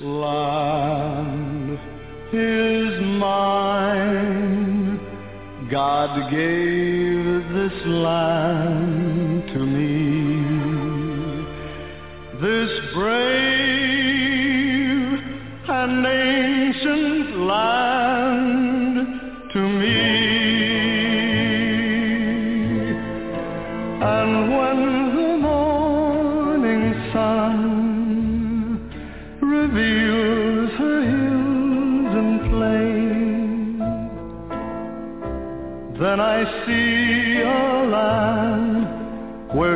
land is mine. God gave this land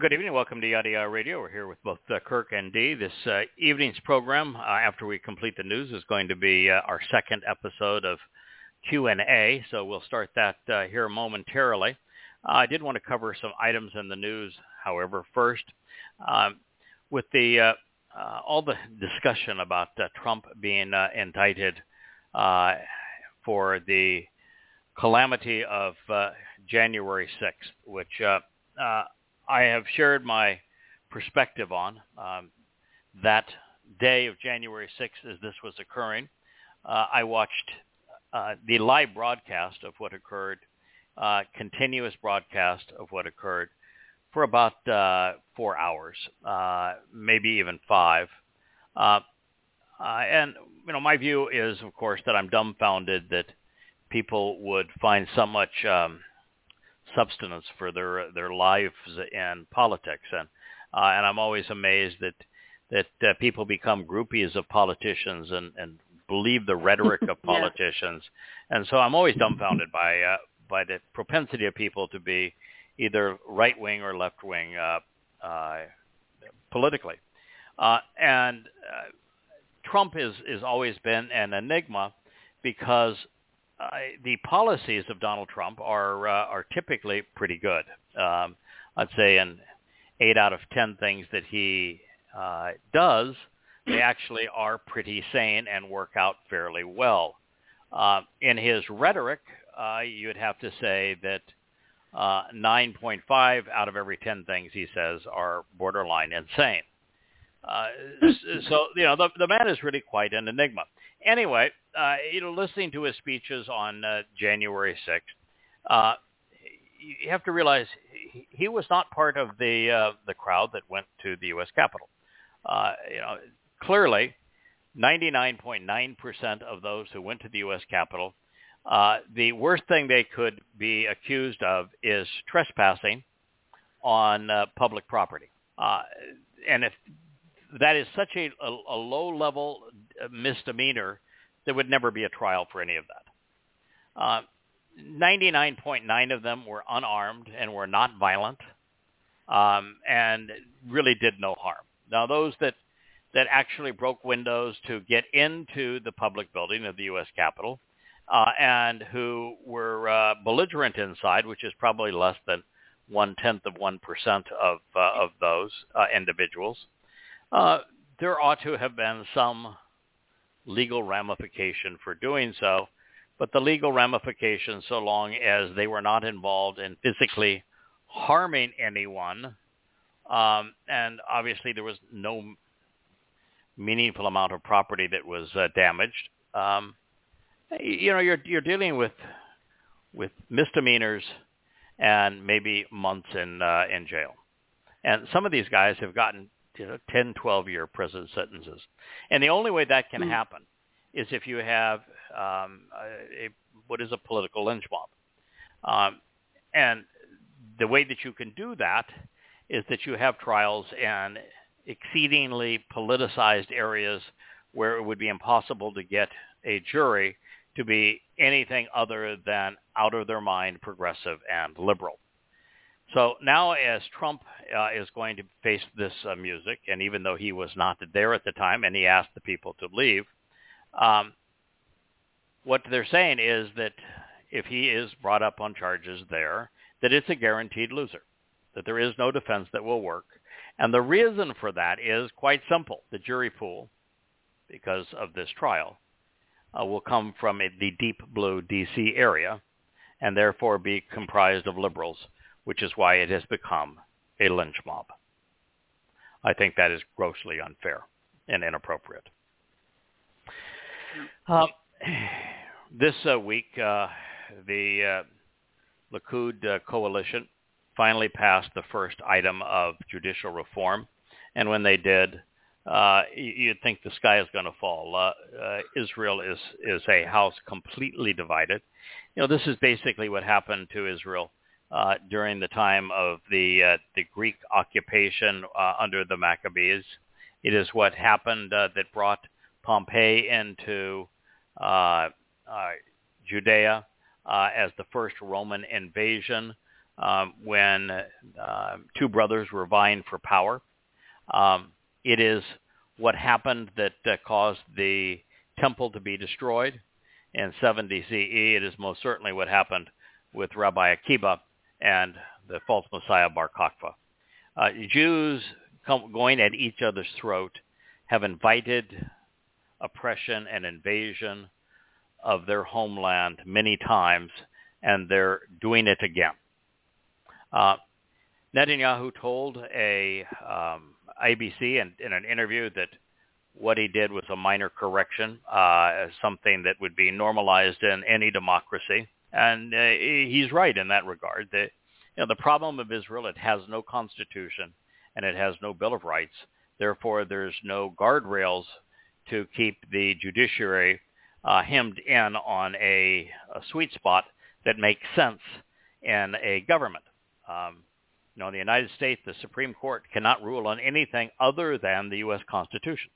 good evening. Welcome to Yada Yada Radio. We're here with both uh, Kirk and Dee. This uh, evening's program, uh, after we complete the news, is going to be uh, our second episode of Q&A, so we'll start that uh, here momentarily. Uh, I did want to cover some items in the news, however, first. Um, with the all the discussion about Trump being indicted for the calamity of January 6th, which I have shared my perspective on. Um, that day of January 6th, as this was occurring, uh, I watched uh, the live broadcast of what occurred, uh, continuous broadcast of what occurred for about uh, four hours, uh, maybe even five. Uh, and you know, my view is, of course, that I'm dumbfounded that people would find so much um, substance for their their lives in politics, and uh, and I'm always amazed that that uh, people become groupies of politicians and and believe the rhetoric of Yeah. politicians, and so I'm always dumbfounded by uh, by the propensity of people to be either right wing or left wing uh, uh, politically, uh, and uh, Trump is is always been an enigma because the policies of Donald Trump are uh, are typically pretty good. Um, I'd say in eight out of ten things that he uh, does, they actually are pretty sane and work out fairly well. Uh, in his rhetoric, uh, you'd have to say that uh, 9.5 out of every 10 things he says are borderline insane. Uh, so you know the the man is really quite an enigma. Anyway, uh, you know, listening to his speeches on uh, January 6th, uh, you have to realize he, was not part of the uh, the crowd that went to the U.S. Capitol. Uh, you know, clearly, 99.9% of those who went to the U.S. Capitol, uh, the worst thing they could be accused of is trespassing on uh, public property. Uh, and if that is such a, a, a low-level uh, misdemeanor, there would never be a trial for any of that. Uh, 99.9 of them were unarmed and were not violent um, and really did no harm. Now, those that that actually broke windows to get into the public building of the U.S. Capitol uh, and who were uh, belligerent inside, which is probably less than one tenth of one percent of uh, of those uh, individuals. Uh, there ought to have been some legal ramification for doing so, but the legal ramifications, so long as they were not involved in physically harming anyone, um, and obviously there was no meaningful amount of property that was uh, damaged. Um, you know, you're you're dealing with with misdemeanors and maybe months in uh, in jail. And some of these guys have gotten you know 10, 12 year prison sentences. And the only way that can Mm. happen is if you have um, a, a what is a political lynch mob. Um, and the way that you can do that is that you have trials in exceedingly politicized areas where it would be impossible to get a jury to be anything other than out of their mind progressive and liberal. So now as Trump uh, is going to face this uh, music, and even though he was not there at the time and he asked the people to leave, um, what they're saying is that if he is brought up on charges there, that it's a guaranteed loser, that there is no defense that will work. And the reason for that is quite simple. The jury pool, because of this trial, uh, will come from the deep blue D.C. area and therefore be comprised of liberals, which is why it has become a lynch mob. I think that is grossly unfair and inappropriate. Uh, this uh, week, uh, the uh, Likud uh, coalition finally passed the first item of judicial reform, and when they did, uh, you'd think the sky is going to fall. Uh, uh, Israel is is a house completely divided. You know, this is basically what happened to Israel uh, during the time of the uh, the Greek occupation uh, under the Maccabees. It is what happened uh, that brought Pompey into uh, Judea as the first Roman invasion um, when two brothers were vying for power. Um, it is what happened that caused the temple to be destroyed in 70 CE. It is most certainly what happened with Rabbi Akiba and the false Messiah Bar Kokhba. Uh, Jews going at each other's throat have invited oppression and invasion of their homeland many times, and they're doing it again. Uh, Netanyahu told a um, ABC in, in, an interview that what he did was a minor correction, uh, something that would be normalized in any democracy, and uh, he's right in that regard. The, you know, the problem of Israel, it has no constitution and it has no Bill of Rights. Therefore, there's no guardrails to keep the judiciary uh, hemmed in on a, a, sweet spot that makes sense in a government. Um, you know, in the United States, the Supreme Court cannot rule on anything other than the U.S. Constitution.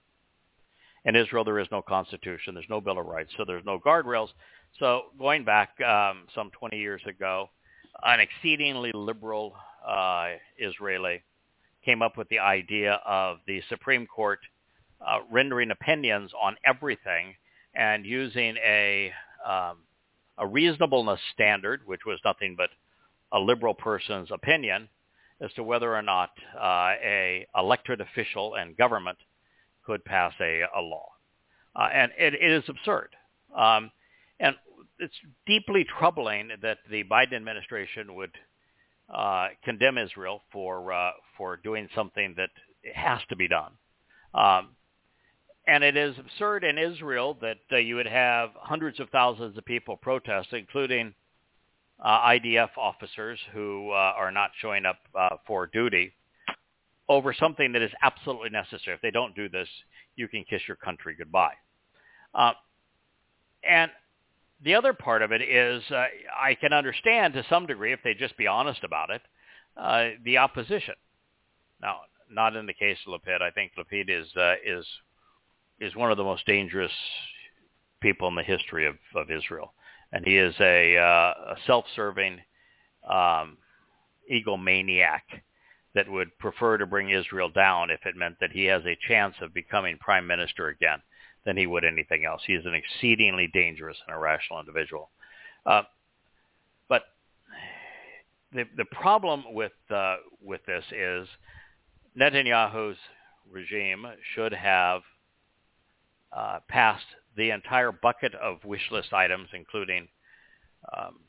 In Israel, there is no constitution. There's no Bill of Rights, so there's no guardrails. So going back um, some 20 years ago, an exceedingly liberal uh, Israeli came up with the idea of the Supreme Court uh, rendering opinions on everything and using a um, a reasonableness standard, which was nothing but a liberal person's opinion as to whether or not uh, a elected official and government could pass a, a law. Uh, and it, it is absurd. Um, and it's deeply troubling that the Biden administration would uh, condemn Israel for uh, for doing something that has to be done. Um, and it is absurd in Israel that uh, you would have hundreds of thousands of people protest, including uh, IDF officers who uh, are not showing up uh, for duty over something that is absolutely necessary. If they don't do this, you can kiss your country goodbye. And the other part of it is uh, I can understand to some degree, if they just be honest about it, the opposition. Now, not in the case of Lapid. I think Lapid is is is one of the most dangerous people in the history of, of Israel. And he is a, uh, a self-serving um, egomaniac that would prefer to bring Israel down if it meant that he has a chance of becoming prime minister again than he would anything else. He is an exceedingly dangerous and irrational individual. Uh, but the the problem with uh, with this is Netanyahu's regime should have uh, passed the entire bucket of wish list items, including um,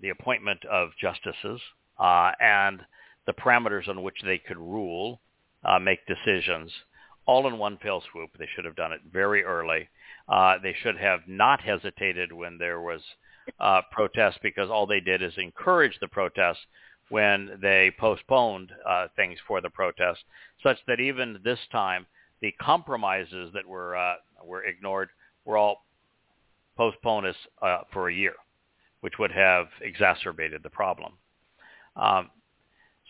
the appointment of justices uh, and the parameters on which they could rule, uh, make decisions, all in one fell swoop. They should have done it very early. Uh, they should have not hesitated when there was uh, protest because all they did is encourage the protests when they postponed uh, things for the protest, such that even this time the compromises that were uh, were ignored were all postponed uh, for a year. which would have exacerbated the problem. Um,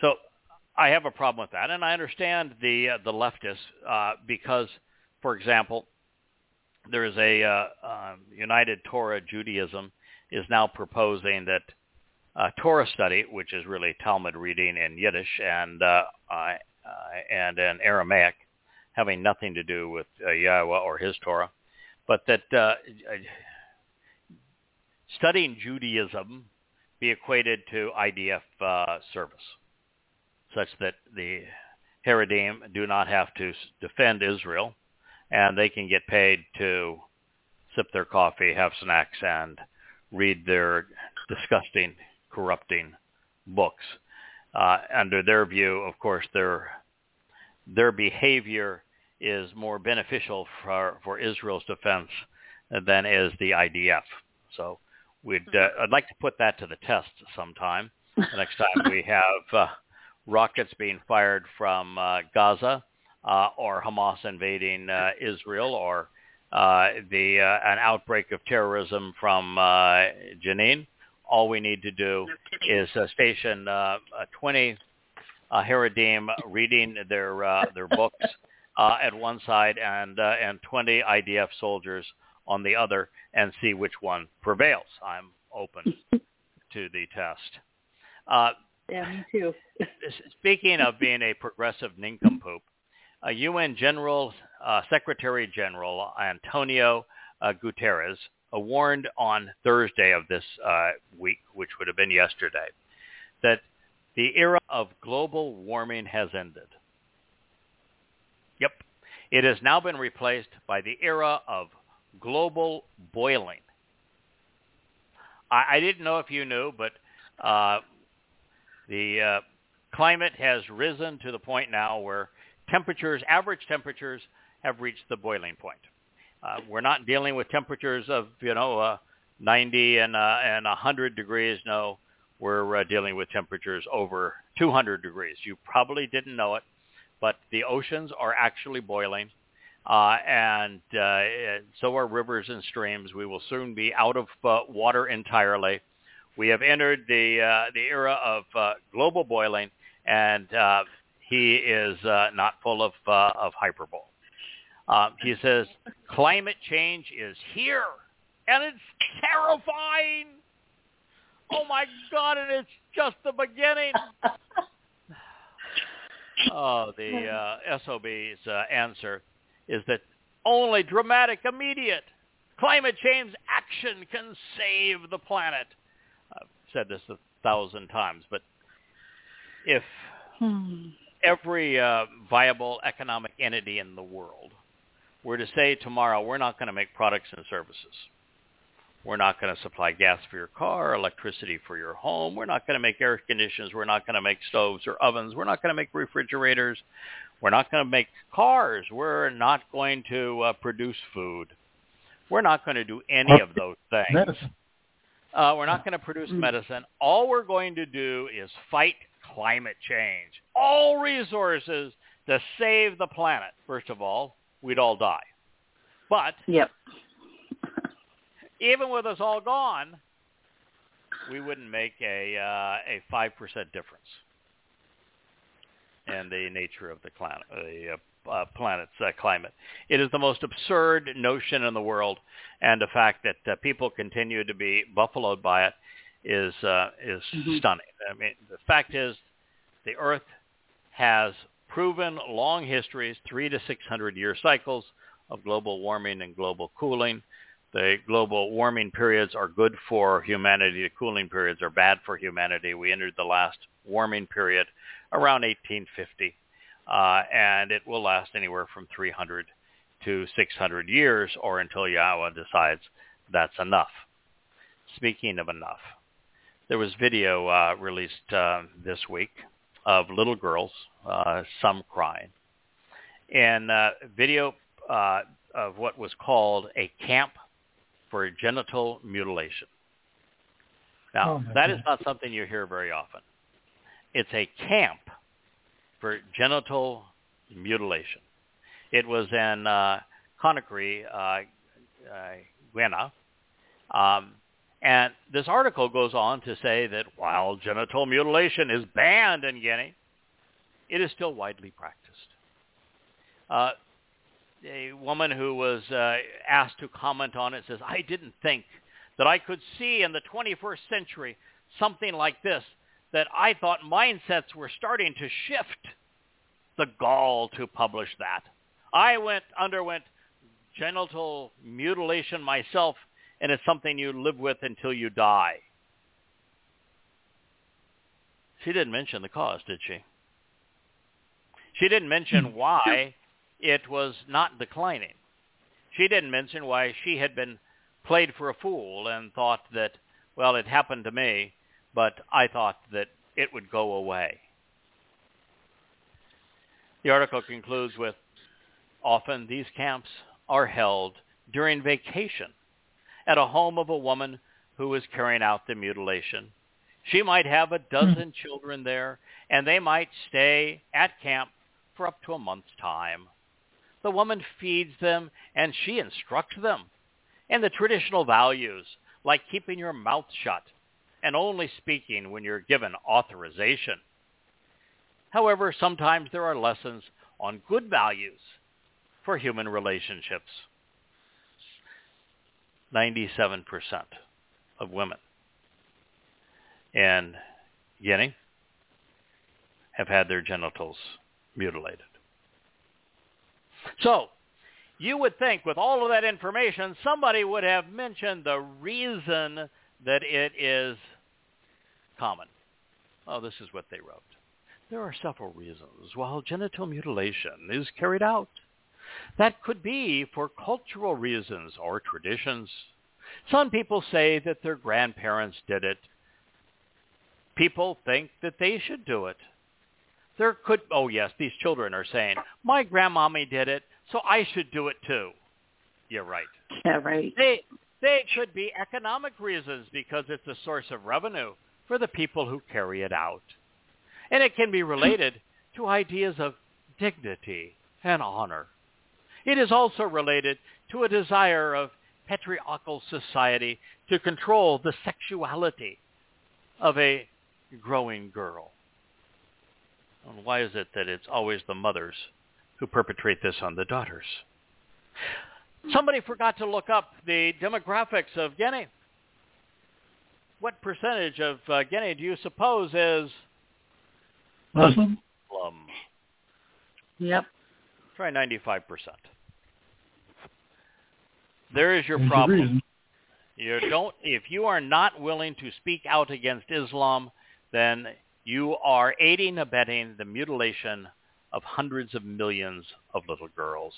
so I have a problem with that, and I understand the uh, the leftists uh, because, for example, there is a uh, uh, United Torah Judaism is now proposing that uh, Torah study, which is really Talmud reading in Yiddish and uh, uh, and in Aramaic, having nothing to do with Yahowah or his Torah, but that studying Judaism be equated to IDF service, such that the Haredim do not have to defend Israel, and they can get paid to sip their coffee, have snacks, and read their disgusting, corrupting books. Uh, under their view, of course, their their behavior is more beneficial for for Israel's defense than is the IDF. So we'd uh, I'd like to put that to the test sometime. The next time we have uh, rockets being fired from uh, Gaza uh, or Hamas invading uh, Israel or uh, the uh, an outbreak of terrorism from uh, Jenin, all we need to do is uh, station uh, 20 uh, Haredim reading their uh, their books uh, at one side and uh, and 20 IDF soldiers on the other, and see which one prevails. I'm open to the test. Uh, yeah, me too. speaking of being a progressive nincompoop, uh, UN General uh, Secretary General Antonio uh, Guterres warned on Thursday of this uh, week, which would have been yesterday, that the era of global warming has ended. Yep. It has now been replaced by the era of global boiling. I, I didn't know if you knew, but uh, the uh, climate has risen to the point now where temperatures, average temperatures, have reached the boiling point. Uh, we're not dealing with temperatures of you know uh, 90 and uh, and 100 degrees. No, we're uh, dealing with temperatures over 200 degrees. You probably didn't know it, but the oceans are actually boiling, uh, and uh, so are rivers and streams. We will soon be out of uh, water entirely. We have entered the uh, the era of uh, global boiling, and uh, he is uh, not full of uh, of hyperbole. Um, he says climate change is here, and it's terrifying. Oh my God! And it's just the beginning. oh, the uh, SOB's uh, answer is that only dramatic, immediate climate change action can save the planet. I've said this a thousand times, but if hmm. every uh, viable economic entity in the world were to say tomorrow, we're not going to make products and services. We're not going to supply gas for your car, electricity for your home. We're not going to make air conditioners. We're not going to make stoves or ovens. We're not going to make refrigerators. We're not going to make cars. We're not going to uh, produce food. We're not going to do any of those things. Medicine. Uh, we're not going to produce mm. medicine. All we're going to do is fight climate change. All resources to save the planet. First of all, we'd all die. But yep. even with us all gone, we wouldn't make a uh, a five percent difference in the nature of the planet, the uh, uh, planet's uh, climate. It is the most absurd notion in the world, and the fact that uh, people continue to be buffaloed by it is uh, is mm-hmm. stunning. I mean, the fact is, the Earth has proven long histories, three to 600 year cycles of global warming and global cooling. The global warming periods are good for humanity. The cooling periods are bad for humanity. We entered the last warming period around 1850, uh, and it will last anywhere from 300 to 600 years or until Yahowah decides that's enough. Speaking of enough, there was video uh, released uh, this week of little girls, uh, some crying, and uh, video uh, of what was called a camp for genital mutilation. Now, oh that God. is not something you hear very often. It's a camp for genital mutilation. It was in uh, Conakry, uh, uh, Guyana, um, And this article goes on to say that while genital mutilation is banned in Guinea, it is still widely practiced. Uh, a woman who was uh, asked to comment on it says, I didn't think that I could see in the 21st century something like this, that I thought mindsets were starting to shift the gall to publish that. I went underwent genital mutilation myself, and it's something you live with until you die. She didn't mention the cause, did she? She didn't mention hmm. why it was not declining. She didn't mention why she had been played for a fool and thought that, well, it happened to me, but I thought that it would go away. The article concludes with, often these camps are held during vacation at a home of a woman who is carrying out the mutilation. She might have a dozen hmm. children there, and they might stay at camp for up to a month's time. The woman feeds them, and she instructs them in the traditional values, like keeping your mouth shut and only speaking when you're given authorization. However, sometimes there are lessons on good values for human relationships. 97% of women in Guinea have had their genitals mutilated. So, you would think with all of that information, somebody would have mentioned the reason that it is common. Oh, this is what they wrote. There are several reasons why genital mutilation is carried out. That could be for cultural reasons or traditions. Some people say that their grandparents did it. People think that they should do it. There could, oh yes, these children are saying, my grandmommy did it, so I should do it too. You're right. Yeah, right. They, they could be economic reasons because it's a source of revenue for the people who carry it out. And it can be related to ideas of dignity and honor. It is also related to a desire of patriarchal society to control the sexuality of a growing girl. And why is it that it's always the mothers who perpetrate this on the daughters? Somebody forgot to look up the demographics of Guinea. What percentage of uh, Guinea do you suppose is Muslim? Muslim. Yep. Try 95%. There is your There's problem. You don't if you are not willing to speak out against Islam, then you are aiding and abetting the mutilation of hundreds of millions of little girls.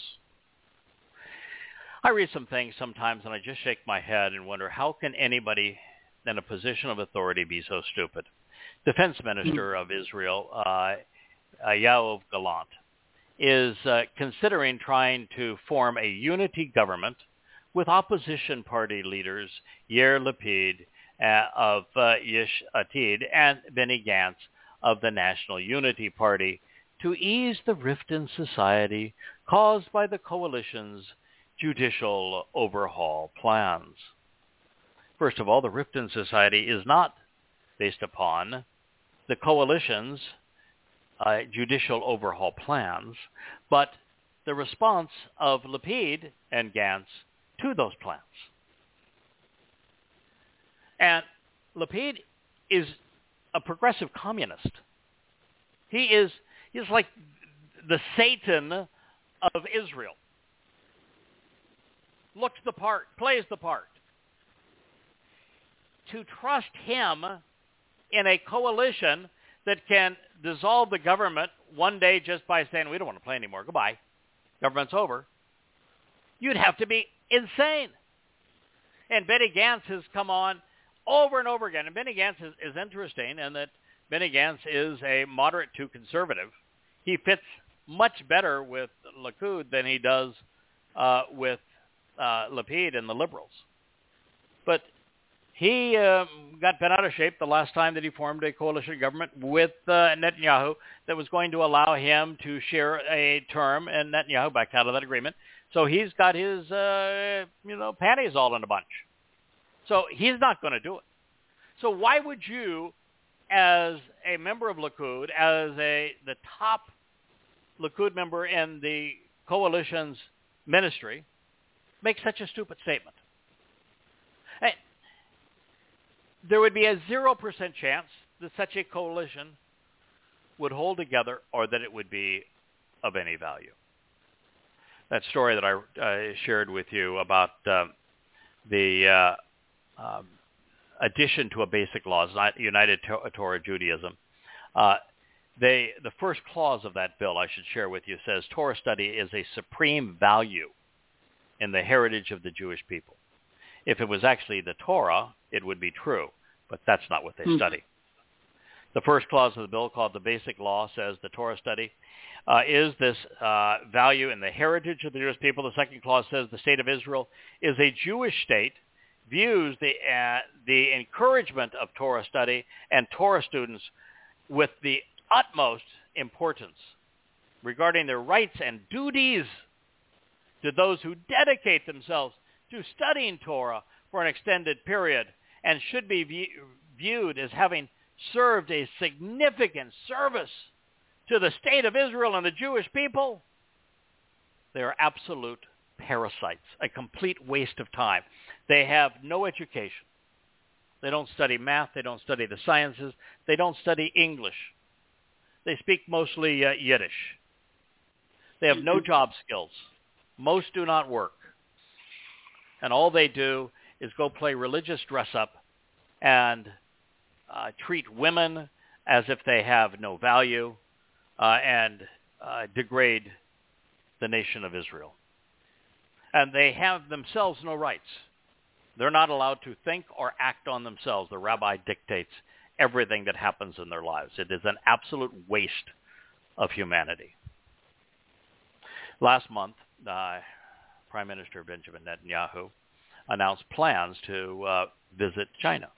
I read some things sometimes and I just shake my head and wonder how can anybody in a position of authority be so stupid? Defense Minister of Israel, uh, Gallant, is uh, considering trying to form a unity government with opposition party leaders Yair Lapid uh, of uh, Yesh Atid and Benny Gantz of the National Unity Party to ease the rift in society caused by the coalition's judicial overhaul plans. First of all, the Ripton society is not based upon the coalition's uh, judicial overhaul plans, but the response of Lapid and Gantz to those plans. And Lapid is a progressive communist. He is he's like the Satan of Israel. Looks the part, plays the part. To trust him in a coalition that can dissolve the government one day just by saying, we don't want to play anymore, goodbye, government's over, you'd have to be insane. And Benny Gantz has come on over and over again. And Benny Gantz is, is interesting in that Benny Gantz is a moderate to conservative. He fits much better with Likud than he does uh, with uh, Lapid and the liberals. He uh, got bent out of shape the last time that he formed a coalition government with uh, Netanyahu that was going to allow him to share a term, and Netanyahu backed out of that agreement. So he's got his, uh, you know, panties all in a bunch. So he's not going to do it. So why would you, as a member of Likud, as a the top Likud member in the coalition's ministry, make such a stupid statement? There would be a 0% chance that such a coalition would hold together or that it would be of any value. That story that I uh, shared with you about uh, the uh, um, addition to a basic law, United Torah Judaism, uh, they, the first clause of that bill I should share with you says Torah study is a supreme value in the heritage of the Jewish people. If it was actually the Torah, it would be true, but that's not what they mm. study. The first clause of the bill, called the Basic Law, says the Torah study uh, is this uh, value in the heritage of the Jewish people. The second clause says the state of Israel is a Jewish state, views the, uh, the encouragement of Torah study and Torah students with the utmost importance regarding their rights and duties to those who dedicate themselves to studying Torah for an extended period and should be view, viewed as having served a significant service to the state of Israel and the Jewish people, they are absolute parasites, a complete waste of time. They have no education. They don't study math. They don't study the sciences. They don't study English. They speak mostly uh, Yiddish. They have no job skills. Most do not work. And all they do is go play religious dress up and uh, treat women as if they have no value uh, and uh, degrade the nation of Israel. And they have themselves no rights. They're not allowed to think or act on themselves. The rabbi dictates everything that happens in their lives. It is an absolute waste of humanity. Last month, uh, Prime Minister Benjamin Netanyahu announced plans to uh, visit China.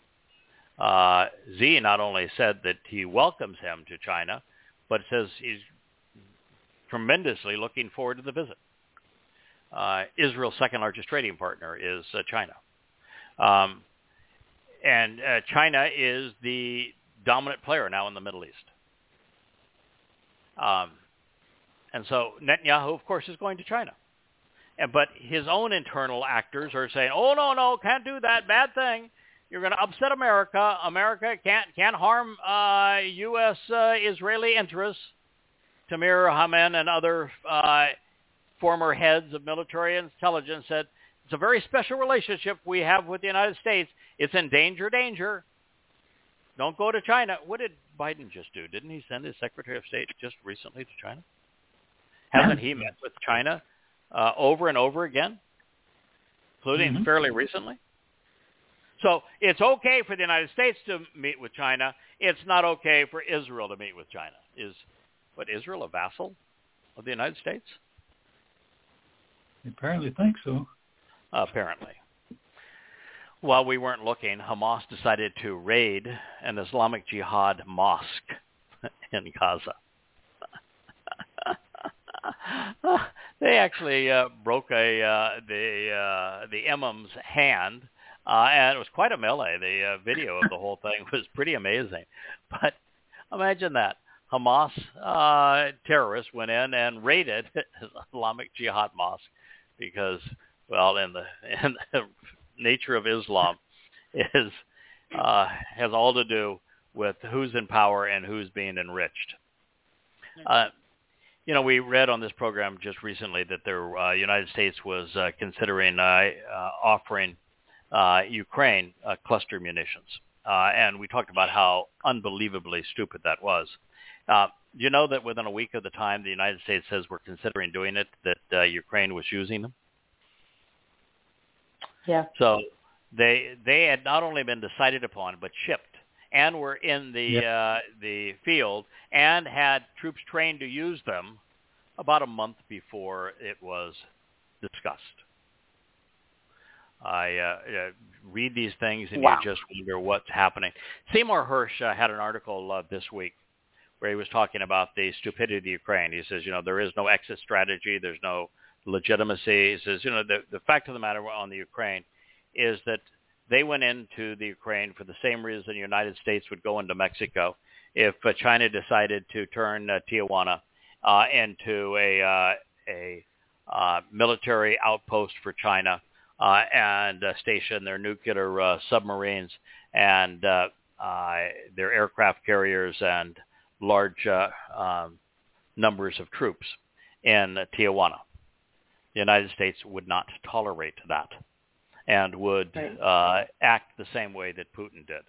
Uh, Xi not only said that he welcomes him to China, but says he's tremendously looking forward to the visit. Uh, Israel's second largest trading partner is uh, China. Um, and uh, China is the dominant player now in the Middle East. Um, and so Netanyahu, of course, is going to China. And, but his own internal actors are saying, oh, no, no, can't do that, bad thing. You're going to upset America. America can't can't harm uh, U.S. Uh, Israeli interests. Tamir Hayman and other uh, former heads of military intelligence said it's a very special relationship we have with the United States. It's in danger, danger. Don't go to China. What did Biden just do? Didn't he send his Secretary of State just recently to China? Hasn't he met with China uh, over and over again, including mm-hmm. fairly recently? So it's okay for the United States to meet with China. It's not okay for Israel to meet with China. Is what Israel a vassal of the United States? I apparently think so. apparently. While we weren't looking, Hamas decided to raid an Islamic Jihad mosque in Gaza. they actually uh, broke a uh, the uh, the imam's hand uh, and it was quite a melee. The uh, video of the whole thing was pretty amazing. But imagine that. Hamas uh, terrorists went in and raided Islamic Jihad Mosque because, well, in the, in the nature of Islam is uh, has all to do with who's in power and who's being enriched. Uh, you know, we read on this program just recently that the uh, United States was uh, considering uh, uh, offering uh, Ukraine uh, cluster munitions. Uh, and we talked about how unbelievably stupid that was. Uh, do you know that within a week of the time the United States says we're considering doing it, that uh, Ukraine was using them? Yeah. So they they had not only been decided upon but shipped and were in the yep. uh, the field and had troops trained to use them about a month before it was discussed. I uh, uh, read these things and wow. you just wonder what's happening. Seymour Hersh uh, had an article uh, this week where he was talking about the stupidity of Ukraine. He says, you know, there is no exit strategy. There's no legitimacy. He says, you know, the, the fact of the matter on the Ukraine is that they went into the Ukraine for the same reason the United States would go into Mexico if uh, China decided to turn uh, Tijuana uh, into a uh, a uh, military outpost for China uh, and station their nuclear submarines and their aircraft carriers and large um, numbers of troops in Tijuana. The United States would not tolerate that and would Right. uh, act the same way that Putin did.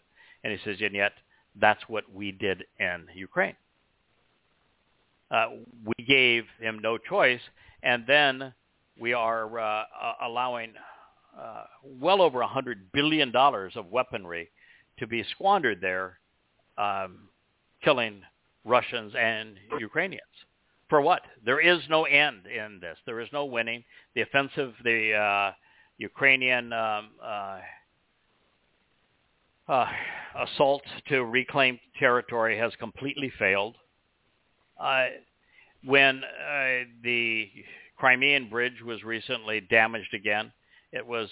And he says, and yet that's what we did in Ukraine. Uh, we gave him no choice, and then we are uh, uh, allowing uh, well over a hundred billion dollars of weaponry to be squandered there, um, killing Russians and Ukrainians. For what? There is no end in this. There is no winning. The offensive, the uh, Ukrainian um, uh, uh, assault to reclaim territory has completely failed. Uh, when uh, the Crimean Bridge was recently damaged again, it was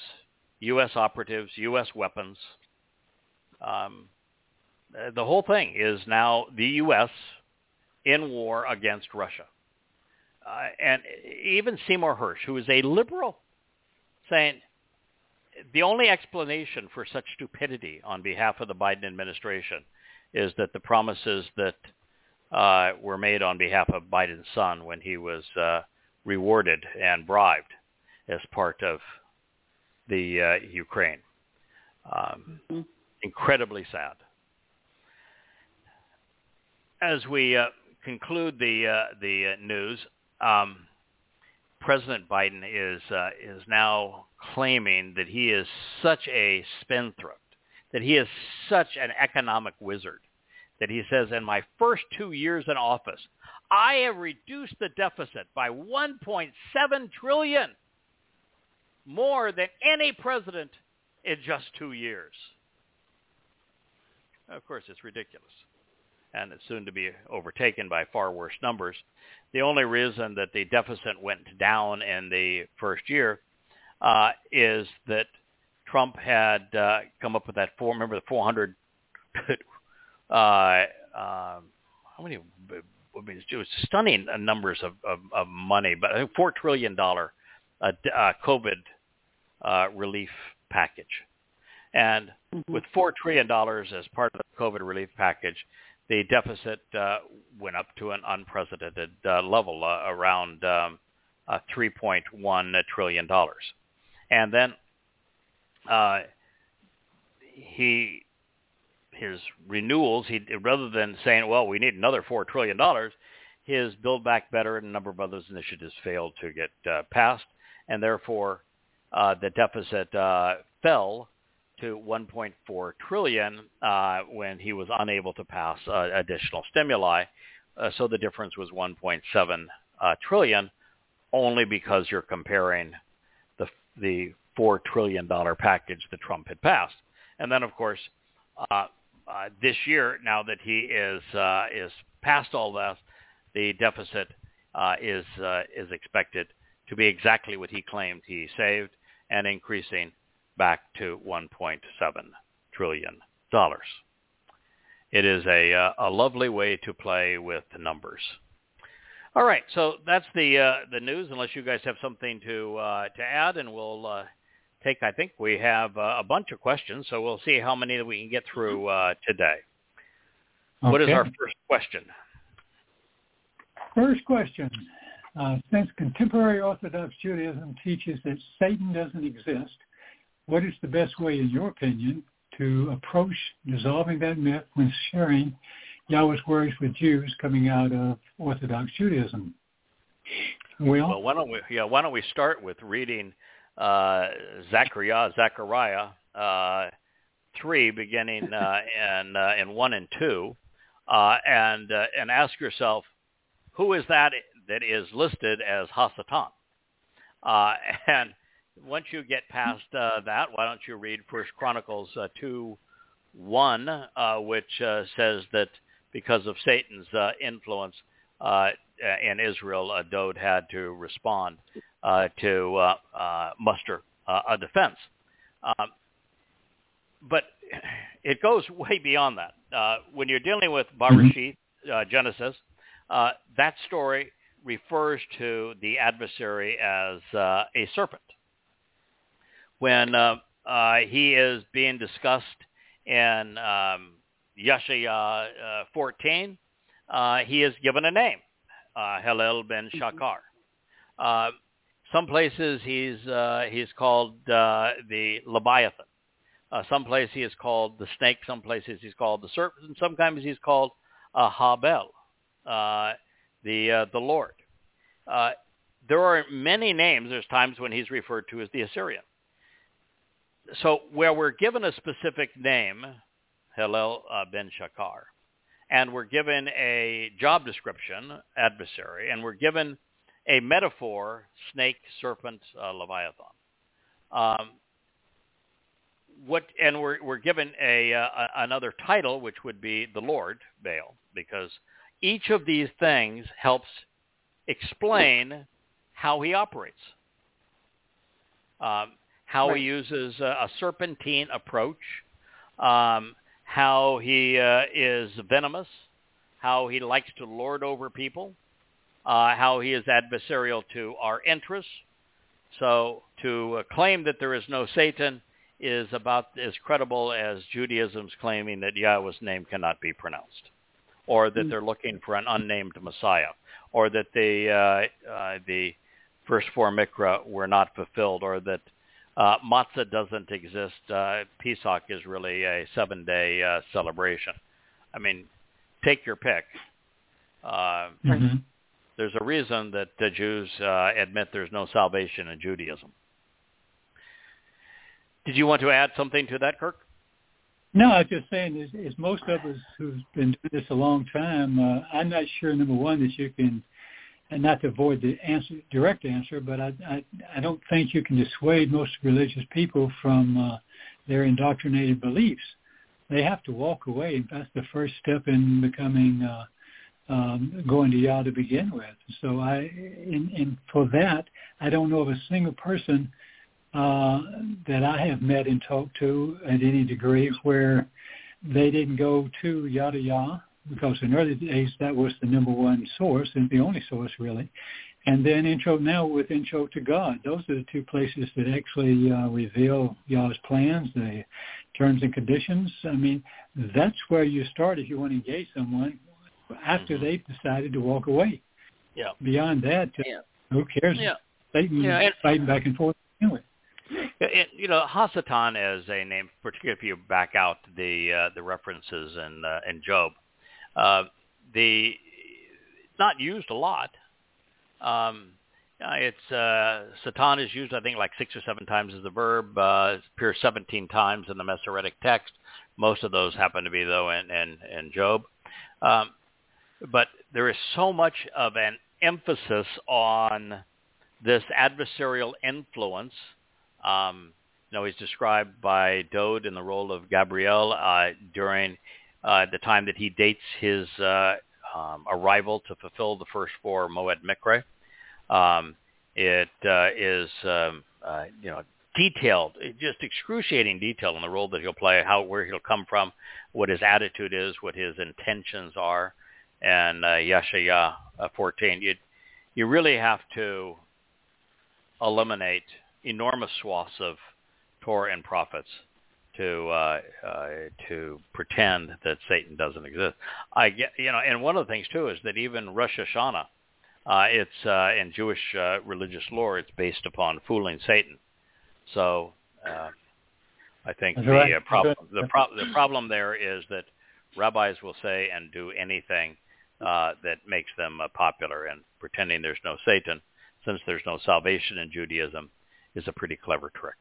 U.S. operatives, U.S. weapons. Um, the whole thing is now the U.S. in war against Russia. Uh, and even Seymour Hersh, who is a liberal, saying the only explanation for such stupidity on behalf of the Biden administration is that the promises that uh, were made on behalf of Biden's son when he was uh, rewarded and bribed as part of the uh, Ukraine. Um, Mhm. Incredibly sad. As we uh, conclude the uh, the uh, news, um, President Biden is uh, is now claiming that he is such a spendthrift, that he is such an economic wizard, that he says, in my first two years in office, I have reduced the deficit by 1.7 trillion, more than any president in just two years. Of course, it's ridiculous, and it's soon to be overtaken by far worse numbers. The only reason that the deficit went down in the first year uh, is that Trump had uh, come up with that four. Remember the 400. uh, um, how many? I mean, it was stunning numbers of, of, of money, but I think four trillion dollar uh, uh, COVID uh, relief package, and Mhm. with four trillion dollars as part of the COVID relief package, the deficit uh, went up to an unprecedented uh, level, uh, around um, uh, 3.1 trillion dollars, and then uh, he his renewals. He rather than saying, "Well, we need another four trillion dollars," his Build Back Better and a number of other initiatives failed to get uh, passed, and therefore uh, the deficit uh, fell to 1.4 trillion uh, when he was unable to pass uh, additional stimuli. Uh, so the difference was 1.7 uh, trillion, only because you're comparing the the four trillion dollar package that Trump had passed, and then of course. Uh, uh, this year, now that he is is past all this, the deficit is is expected to be exactly what he claimed he saved, and increasing back to 1.7 trillion dollars. It is a uh, a lovely way to play with the numbers. All right, so that's the uh, the news. Unless you guys have something to uh, to add, and we'll uh, take. I think we have uh, a bunch of questions, so we'll see how many that we can get through uh, today. What is our first question? First question. Uh, since contemporary Orthodox Judaism teaches that Satan doesn't exist, what is the best way, in your opinion, to approach dissolving that myth when sharing Yahowah's words with Jews coming out of Orthodox Judaism? Well, Well, why don't we? Yeah, why don't we start with reading uh, Zechariah, Zechariah uh, three, beginning uh, in uh, in one and two, uh, and uh, and ask yourself, who is that that is listed as Hasatan? Uh, and once you get past uh, that, why don't you read First Chronicles uh, two one, uh, which uh, says that because of Satan's uh, influence in Israel, uh, Dode had to respond to muster a defense. Um, but it goes way beyond that. When you're dealing with Bereshith, uh, Genesis, that story refers to the adversary as a serpent. When uh, uh, he is being discussed in um, Yeshaya uh, 14, uh, he is given a name, uh, Helel ben Shakar. Uh, some places he's uh, he's called uh, the Leviathan. Uh, some places he is called the snake. Some places he's called the serpent. And sometimes he's called uh, Habel, uh, the uh, the Lord. Uh, there are many names. There's times when he's referred to as the Assyrian. So where we're given a specific name, Hillel uh, ben Shakar, and we're given a job description, adversary, and we're given a metaphor, snake, serpent, uh, leviathan. Um, what and we're we're given a, uh, another title, which would be the Lord Baal, because each of these things helps explain how he operates, um, how right. he uses a, a, serpentine approach, um, how he uh, is venomous, how he likes to lord over people, uh, how he is adversarial to our interests. So to uh, claim that there is no Satan is about as credible as Judaism's claiming that Yahweh's name cannot be pronounced, or that hmm. they're looking for an unnamed Messiah, or that the uh, uh, the first four mikra were not fulfilled, or that uh, matzah doesn't exist. Uh, Pesach is really a seven-day uh, celebration. I mean, take your pick. Uh, mm-hmm. There's a reason that the Jews uh, admit there's no salvation in Judaism. Did you want to add something to that, Kirk? No, I was just saying, is, is most of us who've been doing this a long time, uh, I'm not sure, number one, that you can, and not to avoid the answer, direct answer, but I, I, I don't think you can dissuade most religious people from uh, their indoctrinated beliefs. They have to walk away. That's the first step in becoming uh, um, going to Yah to begin with. So I, in, in for that, I don't know of a single person uh, that I have met and talked to at any degree where they didn't go to Yada Yah because in early days that was the number one source and the only source really. And then intro now with intro to God. Those are the two places that actually uh, reveal Yah's plans, the terms and conditions. I mean, that's where you start if you want to engage someone after mm-hmm. they've decided to walk away. Yeah. Beyond that, yeah. who cares? Yeah. Satan yeah. And, fighting back and forth anyway. It, you know, Hasatan is a name, particularly if you back out the uh, the references in uh, in Job. Uh, the not used a lot. Um, it's uh, Satan is used, I think, like six or seven times as a verb. Uh, appears 17 times in the Masoretic text. Most of those happen to be though in in, in Job. Um, but there is so much of an emphasis on this adversarial influence. Um, you know, he's described by Dode in the role of Gabriel uh, during uh, the time that he dates his uh, um, arrival to fulfill the first four Moed Mikre. Um, it uh, is, um, you know, detailed, just excruciating detail in the role that he'll play, how where he'll come from, what his attitude is, what his intentions are, and uh, Yeshaya uh, 14. You you really have to eliminate enormous swaths of Torah and prophets to uh, uh, to pretend that Satan doesn't exist. I get you know, and one of the things too is that even Rosh Hashanah, uh, it's uh, in Jewish uh, religious lore, it's based upon fooling Satan. So uh, I think the uh, problem the, pro- the problem there is that rabbis will say and do anything uh, that makes them uh, popular, and pretending there's no Satan, since there's no salvation in Judaism, is a pretty clever trick.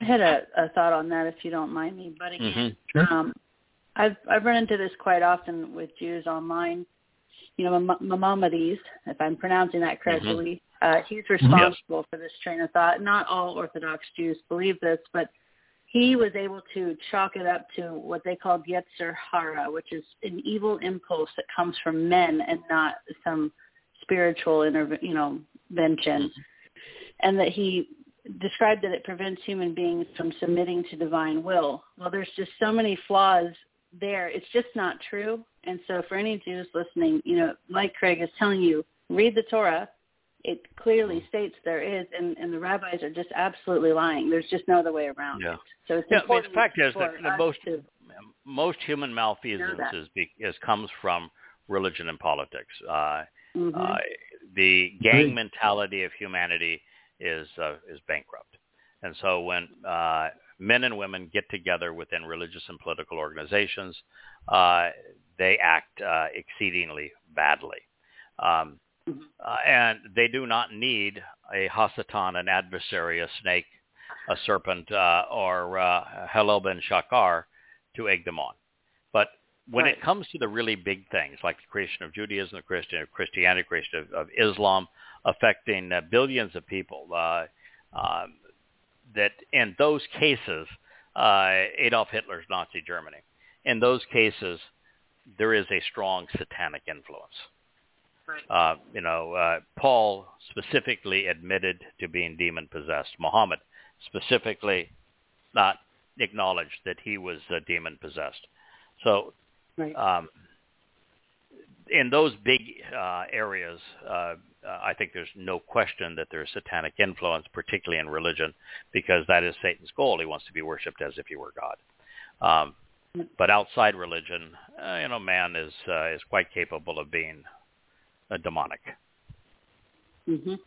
I had a, a thought on that, if you don't mind me butting mm-hmm. Sure. Um, I've I've run into this quite often with Jews online. You know, Maimonides, if I'm pronouncing that correctly, mm-hmm. uh, he's responsible yes. for this train of thought. Not all Orthodox Jews believe this, but he was able to chalk it up to what they called Yetzer Hara, which is an evil impulse that comes from men and not some spiritual intervention, you know, invention. And that he described that it prevents human beings from submitting to divine will. Well, there's just so many flaws there. It's just not true. And so for any Jews listening, you know, like Craig is telling you, read the Torah. It clearly states there is, and, and the rabbis are just absolutely lying. There's just no other way around yeah. it. So it's yeah, I mean, important the fact is for that the most to most human malfeasance is, be, is comes from religion and politics. Uh, Mhm. uh, the gang mentality of humanity is uh, is bankrupt, and so when uh, men and women get together within religious and political organizations, uh, they act uh, exceedingly badly. Um, Mhm. uh, and they do not need a Hasatan, an adversary, a snake, a serpent, uh, or uh, Helel ben Shakar to egg them on. When Right. it comes to the really big things, like the creation of Judaism, the Christian, of Christianity, creation of, of Islam, affecting uh, billions of people, uh, um, that in those cases, uh, Adolf Hitler's Nazi Germany, in those cases, there is a strong satanic influence. Right. Uh, you know, uh, Paul specifically admitted to being demon possessed. Muhammad specifically not acknowledged that he was uh, demon possessed. So Right. um, in those big uh, areas, uh, uh, I think there's no question that there's satanic influence, particularly in religion, because that is Satan's goal. He wants to be worshipped as if he were God. Um, but outside religion, uh, you know, man is uh, is quite capable of being uh, demonic. Mhm.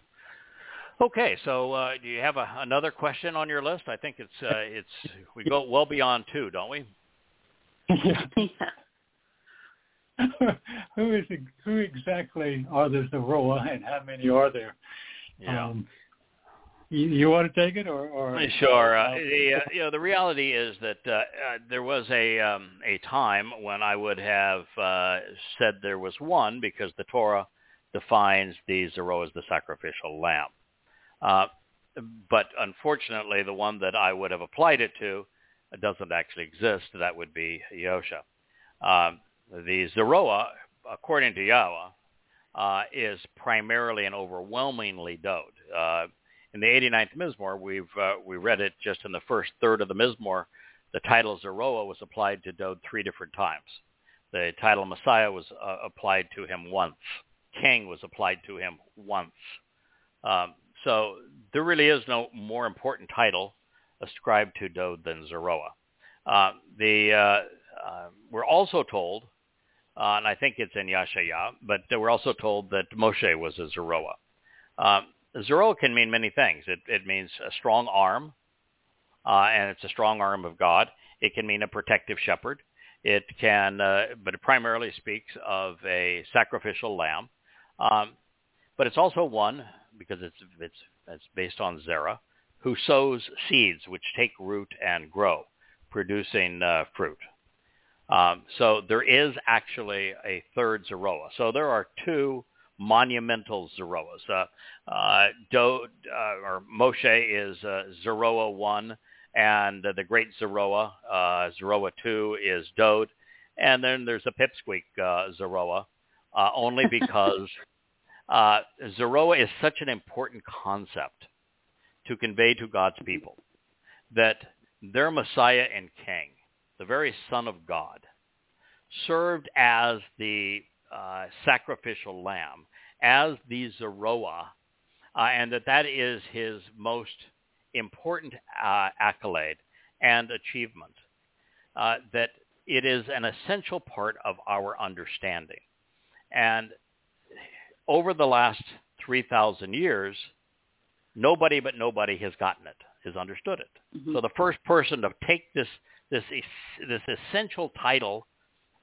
Okay, so uh, do you have a, another question on your list? I think it's uh, it's we go well beyond two, don't we? yeah. who is who exactly are the Zeroa and how many are there? Yeah. Um, you, you want to take it or? or Sure. Uh, the, uh, you know, the reality is that uh, uh, there was a um, a time when I would have uh, said there was one because the Torah defines the Zeroa as the sacrificial lamb. Uh, but unfortunately, the one that I would have applied it to doesn't actually exist. That would be Yosha. Um, the Zeroa, according to Yahweh, uh, is primarily and overwhelmingly Dode. Uh, in the 89th Mizmor, we've uh, we read it just in the first third of the Mizmor. The title Zeroa was applied to Dode three different times. The title Messiah was uh, applied to him once. King was applied to him once. Um, so there really is no more important title ascribed to Dode than Zeroa. Uh, the uh, we're also told, uh, and I think it's in Yashaya, but we're also told that Moshe was a Zeroa. Um, Zeroa can mean many things. It, it means a strong arm, uh, and it's a strong arm of God. It can mean a protective shepherd. It can, uh, but it primarily speaks of a sacrificial lamb. Um, but it's also one because it's it's it's based on Zerah, who sows seeds which take root and grow, producing uh, fruit. Um, so there is actually a third Zeroa. So there are two monumental Zeroas. Uh, uh, Do, uh, or Moshe is uh, Zeroa 1, and uh, the great Zeroa, uh, Zeroa 2 is Dode. And then there's a pipsqueak uh, Zeroa, uh, only because uh, Zeroa is such an important concept to convey to God's people that their Messiah and King, the very Son of God, served as the uh, sacrificial lamb, as the Zeroa, uh, and that that is his most important uh, accolade and achievement, uh, that it is an essential part of our understanding. And over the last 3,000 years, nobody but nobody has gotten it, has understood it. Mhm. So the first person to take this this this essential title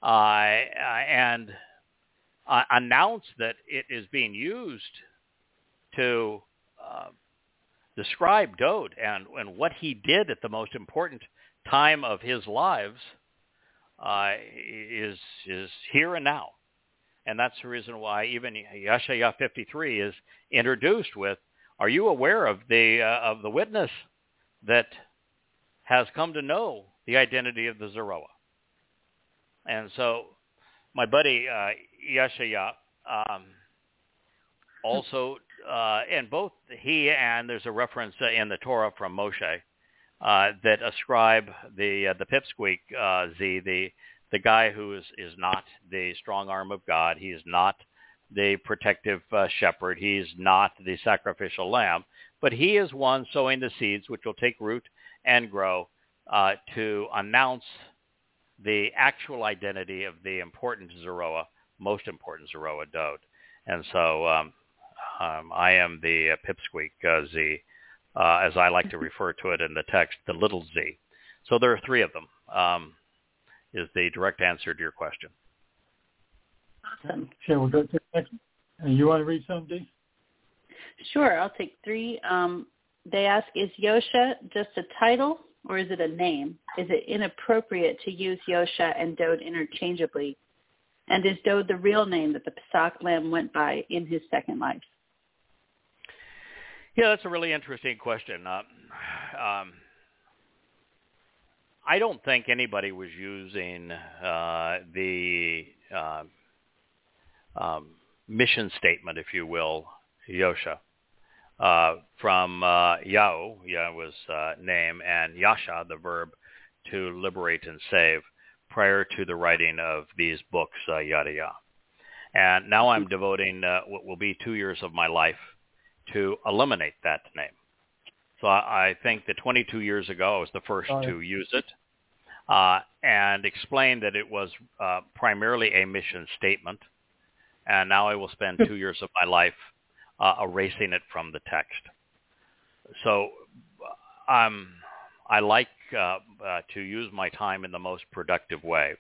uh, uh, and uh, announce that it is being used to uh, describe Dode and, and what he did at the most important time of his lives uh, is is here and now. And that's the reason why even Yeshaya 53 is introduced with, "Are you aware of the uh, of the witness that has come to know the identity of the Zeroa?" And so, my buddy uh, Yeshaya um, also uh, and both he and there's a reference in the Torah from Moshe uh, that ascribe the uh, the pipsqueak uh, Z, the the guy who is is not the strong arm of God. He is not the protective uh, shepherd. He's not the sacrificial lamb, but he is one sowing the seeds which will take root and grow uh, to announce the actual identity of the important Zeroa, most important Zeroa Dode. And so um, um, I am the uh, pipsqueak uh, Z, uh, as I like to refer to it in the text, the little Z. So there are three of them. Um, is the direct answer to your question. Awesome. Shall we go to the next? Uh, you want to read some, Dee? Sure, I'll take three. Um, they ask, is Yosha just a title or is it a name? Is it inappropriate to use Yosha and Dode interchangeably? And is Dode the real name that the Pesach lamb went by in his second life? Yeah, that's a really interesting question. Uh, um, I don't think anybody was using uh, the uh, um, mission statement, if you will, Yosha, uh, from uh, Yao, Yah was uh, name, and Yasha, the verb to liberate and save, prior to the writing of these books, uh, yada yada. And now I'm devoting uh, what will be two years of my life to eliminate that name. So I, I think that 22 years ago I was the first to use it uh, and explain that it was uh, primarily a mission statement. And now I will spend two years of my life uh, erasing it from the text. So um, I like uh, uh, to use my time in the most productive way.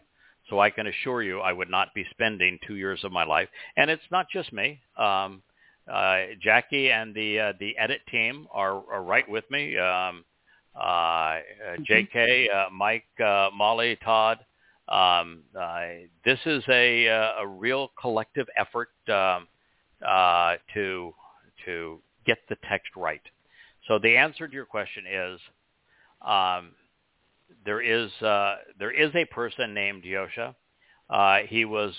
So I can assure you I would not be spending two years of my life. And it's not just me. Um, uh, Jackie and the uh, the edit team are, are right with me. Um, uh, uh mm-hmm. J.K., uh, Mike, uh, Molly, Todd. Um, this is a a real collective effort um, to to get the text right. So the answer to your question is um, there is there is a person named Yosha. he was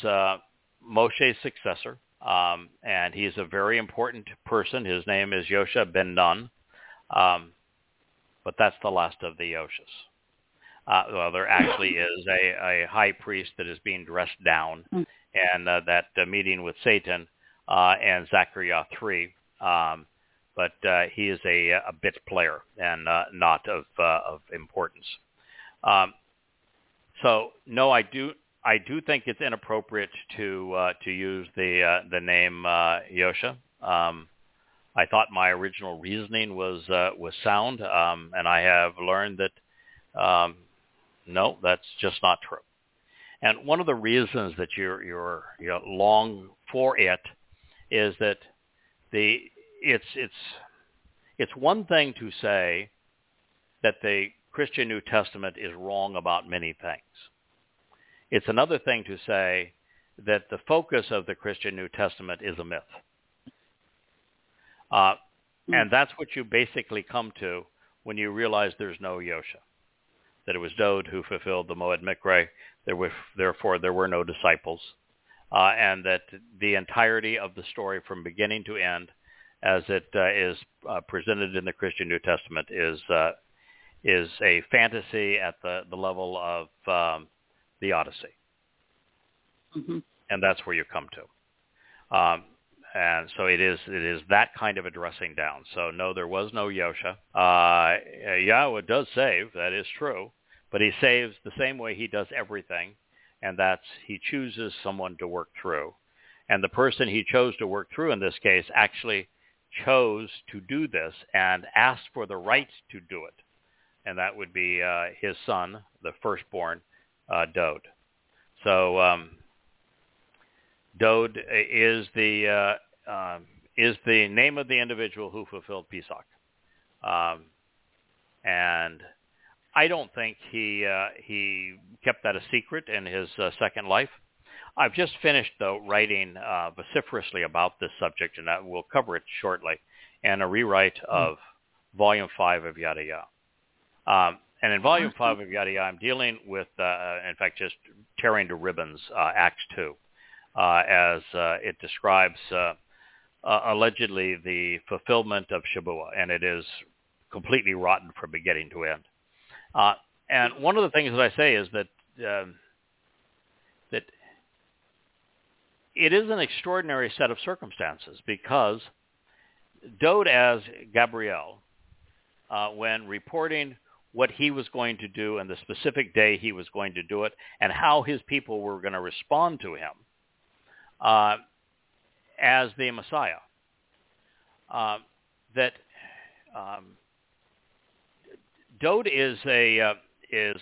Moshe's successor. Um, and he's a very important person. His name is Yosha ben Nun. Um, but that's the last of the Yoshas. Uh, well, there actually is a, a high priest that is being dressed down, mm. and uh, that uh, meeting with Satan uh, and Zachariah 3. Um, but uh, he is a, a bit player and uh, not of, uh, of importance. Um, so, no, I do I do think it's inappropriate to uh, to use the uh, the name Yosha. Um, I thought my original reasoning was was sound, um, and I have learned that um, no, that's just not true. And one of the reasons that you're you're, you're long for it is that the it's it's it's one thing to say that the Christian New Testament is wrong about many things. It's another thing to say that the focus of the Christian New Testament is a myth. Uh, hmm. and that's what you basically come to when you realize there's no Yosha, that it was Dode who fulfilled the Moed Mikre, there were, therefore there were no disciples, uh, and that the entirety of the story from beginning to end, as it uh, is uh, presented in the Christian New Testament, is uh, is a fantasy at the, the level of um, the Odyssey. Mm-hmm. And that's where you come to. Um, and so it is it is that kind of a dressing down. So no, there was no Yosha. Uh, Yahweh does save, that is true, but he saves the same way he does everything, and that's he chooses someone to work through. And the person he chose to work through in this case actually chose to do this and asked for the right to do it. And that would be uh, his son, the firstborn, uh, Dode. So um, Dode is the uh, uh, is the name of the individual who fulfilled Pesach, um, and I don't think he uh, he kept that a secret in his uh, second life. I've just finished though writing uh, vociferously about this subject, and I will cover it shortly, and a rewrite mm. of Volume Five of Yada Yada. Um, and in Volume 5 of Yada Yada, I'm dealing with, uh, in fact, just tearing to ribbons uh, Acts 2, uh, as uh, it describes uh, uh, allegedly the fulfillment of Shabua, and it is completely rotten from beginning to end. Uh, and one of the things that I say is that um, that it is an extraordinary set of circumstances because Dode as Gabriel, uh, when reporting what he was going to do and the specific day he was going to do it and how his people were going to respond to him uh, as the Messiah, uh, that um, Dode is a uh, is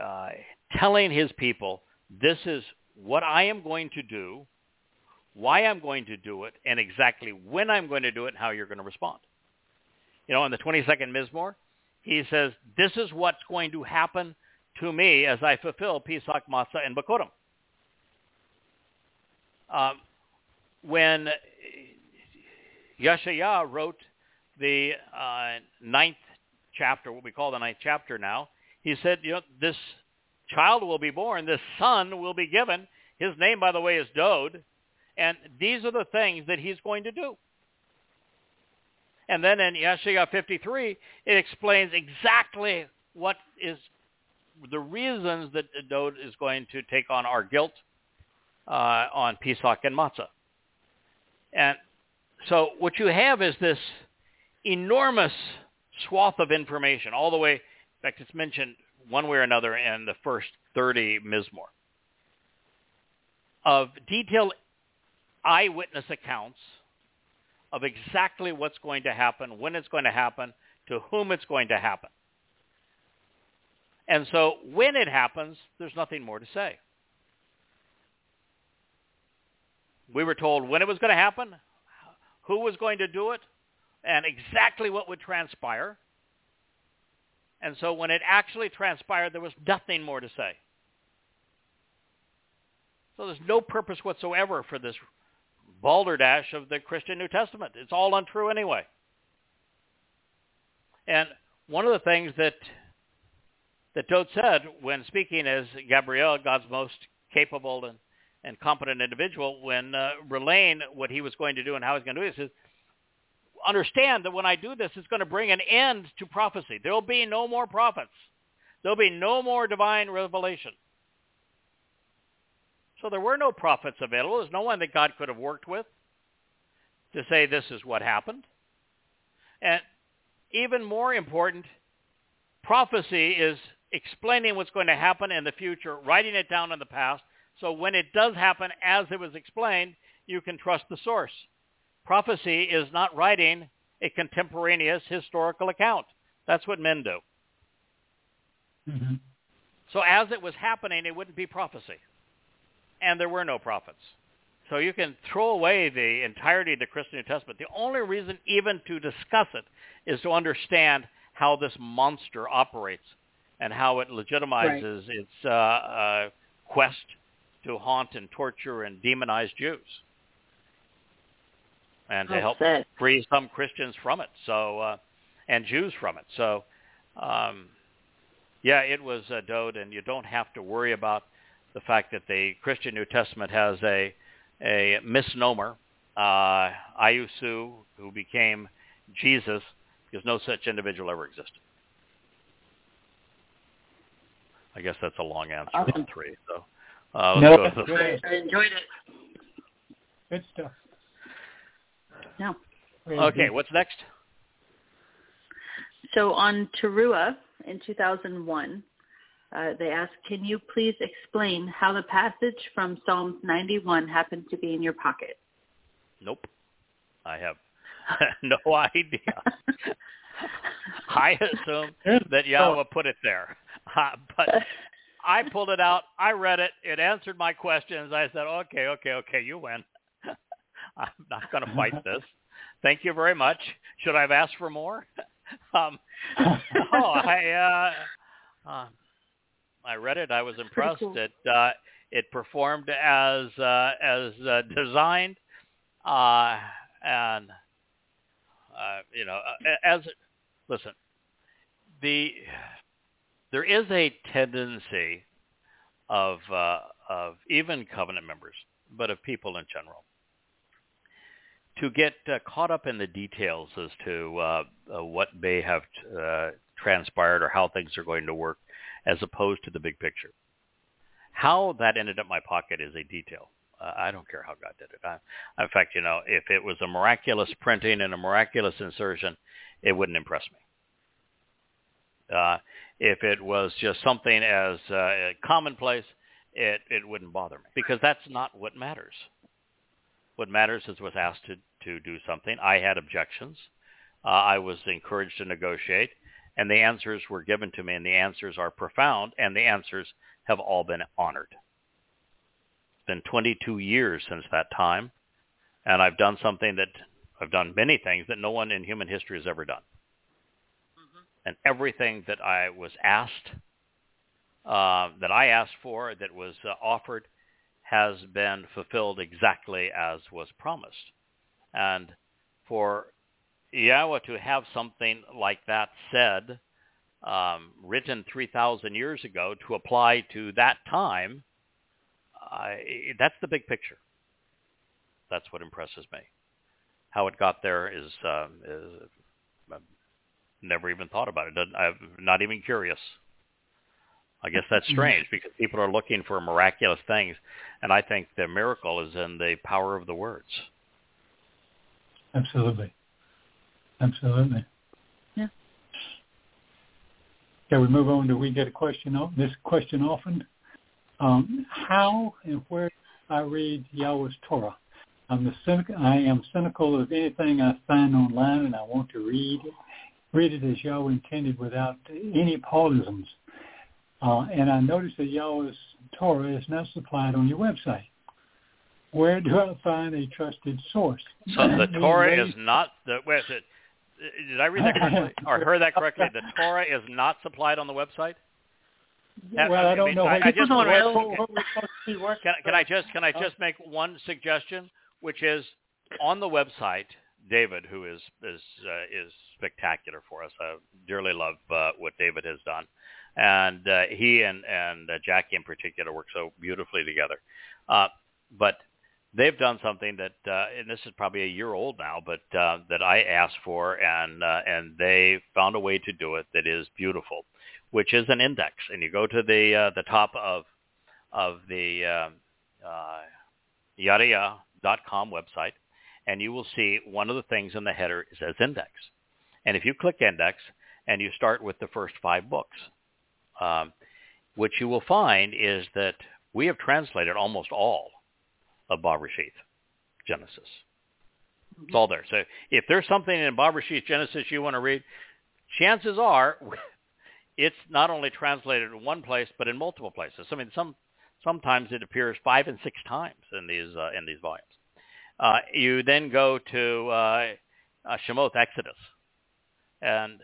uh, telling his people, this is what I am going to do, why I'm going to do it, and exactly when I'm going to do it and how you're going to respond. You know, in the 22nd Mizmor, he says, this is what's going to happen to me as I fulfill Pesach, Matzah, and Bakurim. Um, when Yeshaya wrote the uh, ninth chapter, what we call the ninth chapter now, he said, you know, this child will be born, this son will be given. His name, by the way, is Dode. And these are the things that he's going to do. And then in Yeshaya 53, it explains exactly what is the reasons that Dode is going to take on our guilt uh, on Pesach and Matzah. And so what you have is this enormous swath of information all the way, in fact, it's mentioned one way or another in the first 30 Mizmor of detailed eyewitness accounts of exactly what's going to happen, when it's going to happen, to whom it's going to happen. And so when it happens, there's nothing more to say. We were told when it was going to happen, who was going to do it, and exactly what would transpire. And so when it actually transpired, there was nothing more to say. So there's no purpose whatsoever for this balderdash of the Christian New Testament. It's all untrue anyway. And one of the things that that Dode said when speaking as Gabriel, God's most capable and, and competent individual, when uh, relaying what he was going to do and how he's going to do it, he says, understand that when I do this, it's going to bring an end to prophecy. There will be no more prophets. There will be no more divine revelation. So there were no prophets available. There's no one that God could have worked with to say this is what happened. And even more important, prophecy is explaining what's going to happen in the future, writing it down in the past, so when it does happen as it was explained, you can trust the source. Prophecy is not writing a contemporaneous historical account. That's what men do. Mm-hmm. So as it was happening, it wouldn't be prophecy and there were no prophets. So you can throw away the entirety of the Christian New Testament. The only reason even to discuss it is to understand how this monster operates and how it legitimizes right. its uh, uh, quest to haunt and torture and demonize Jews and to help free some Christians from it. So uh, and Jews from it. So um, yeah, it was a Dode, and you don't have to worry about the fact that the Christian New Testament has a a misnomer, uh, Ayusu, who became Jesus, because no such individual ever existed. I guess that's a long answer awesome. three. So uh, let's no, go. Good. I enjoyed it. Good stuff. No. Okay, what's next? So on Teruah in 2001, uh, they asked, can you please explain how the passage from Psalms 91 happened to be in your pocket? Nope. I have no idea. I assume that Yahweh put it there. Uh, but I pulled it out. I read it. It answered my questions. I said, okay, okay, okay, you win. I'm not going to fight this. Thank you very much. Should I have asked for more? um, oh, I, uh, uh, I read it. I was impressed. Cool. It uh, it performed as uh, as uh, designed, uh, and uh, you know, uh, as listen, the there is a tendency of uh, of even covenant members, but of people in general, to get uh, caught up in the details as to uh, uh, what may have uh, transpired or how things are going to work as opposed to the big picture. How that ended up my pocket is a detail. I don't care how God did it. I, in fact, you know, if it was a miraculous printing and a miraculous insertion, it wouldn't impress me. Uh, if it was just something as uh, commonplace, it, it wouldn't bother me because that's not what matters. What matters is was asked to, to do something. I had objections. Uh, I was encouraged to negotiate, and the answers were given to me, and the answers are profound, and the answers have all been honored. It's been 22 years since that time, and I've done something that I've done many things that no one in human history has ever done. Mm-hmm. And everything that I was asked, uh, that I asked for, that was uh, offered, has been fulfilled exactly as was promised. And for Yahweh to have something like that said, um, written 3,000 years ago, to apply to that time, uh, that's the big picture. That's what impresses me. How it got there is, uh, is I've never even thought about it. I'm not even curious. I guess that's mm-hmm. strange because people are looking for miraculous things, and I think the miracle is in the power of the words. Absolutely. Absolutely. Yeah. Can we move on to we get a question this question often? Um, how and where I read Yahweh's Torah? I'm the cynic, I am cynical of anything I find online, and I want to read it, read it as Yahweh intended without any Paulisms. Uh, and I noticed that Yahweh's Torah is not supplied on your website. Where do I find a trusted source? So the Torah is not the. Wait, it, did I read that correctly or heard that correctly? The Torah is not supplied on the website. Well, I, I don't mean, know. I, I just what, what, can, can I just can I just make one suggestion, which is on the website. David, who is is uh, is spectacular for us, I dearly love uh, what David has done and uh, he and and uh, Jackie in particular work so beautifully together. Uh, but they've done something that, uh, and this is probably a year old now, but uh, that I asked for, and uh, and they found a way to do it that is beautiful, which is an index. And you go to the uh, the top of of the uh, uh, yadayah.com website, and you will see one of the things in the header says index. And if you click index and you start with the first five books, um, what you will find is that we have translated almost all of Bob Rashid Genesis. It's all there. So if there's something in Rashid Genesis you want to read, chances are it's not only translated in one place but in multiple places. I mean, some sometimes it appears five and six times in these uh, in these volumes. Uh, you then go to uh, uh, Shemot Exodus, and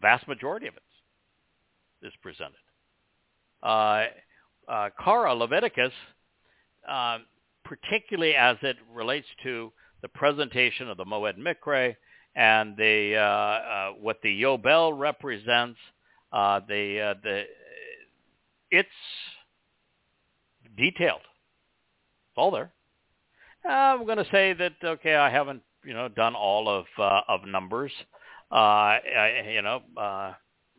vast majority of it is presented. Uh, uh, Kara Leviticus, uh, particularly as it relates to the presentation of the Moed Mikre and the uh, uh, what the Yobel represents, uh, the the it's detailed. It's all there. I'm going to say that okay, I haven't you know done all of of numbers. I, you know,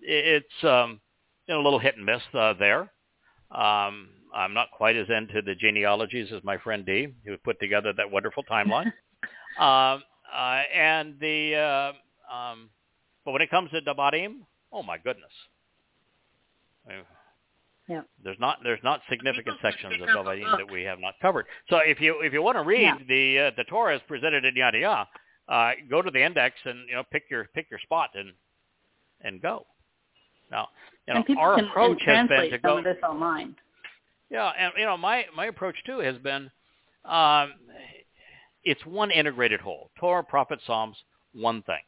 it's um, you know, a little hit and miss uh, there. Um, I'm not quite as into the genealogies as my friend D, who put together that wonderful timeline. uh, uh, and the uh, um, but when it comes to Devarim, oh my goodness. Yeah. There's not there's not significant sections of Devarim that we have not covered. So if you if you want to read yeah. the uh, the Torah as presented in Yada Yada, uh, go to the index and you know pick your pick your spot and and go. Now, you know, and our can, approach can has been to go. Some of this online. Yeah, and you know, my my approach too has been, um, it's one integrated whole. Torah, prophet, Psalms, one thing.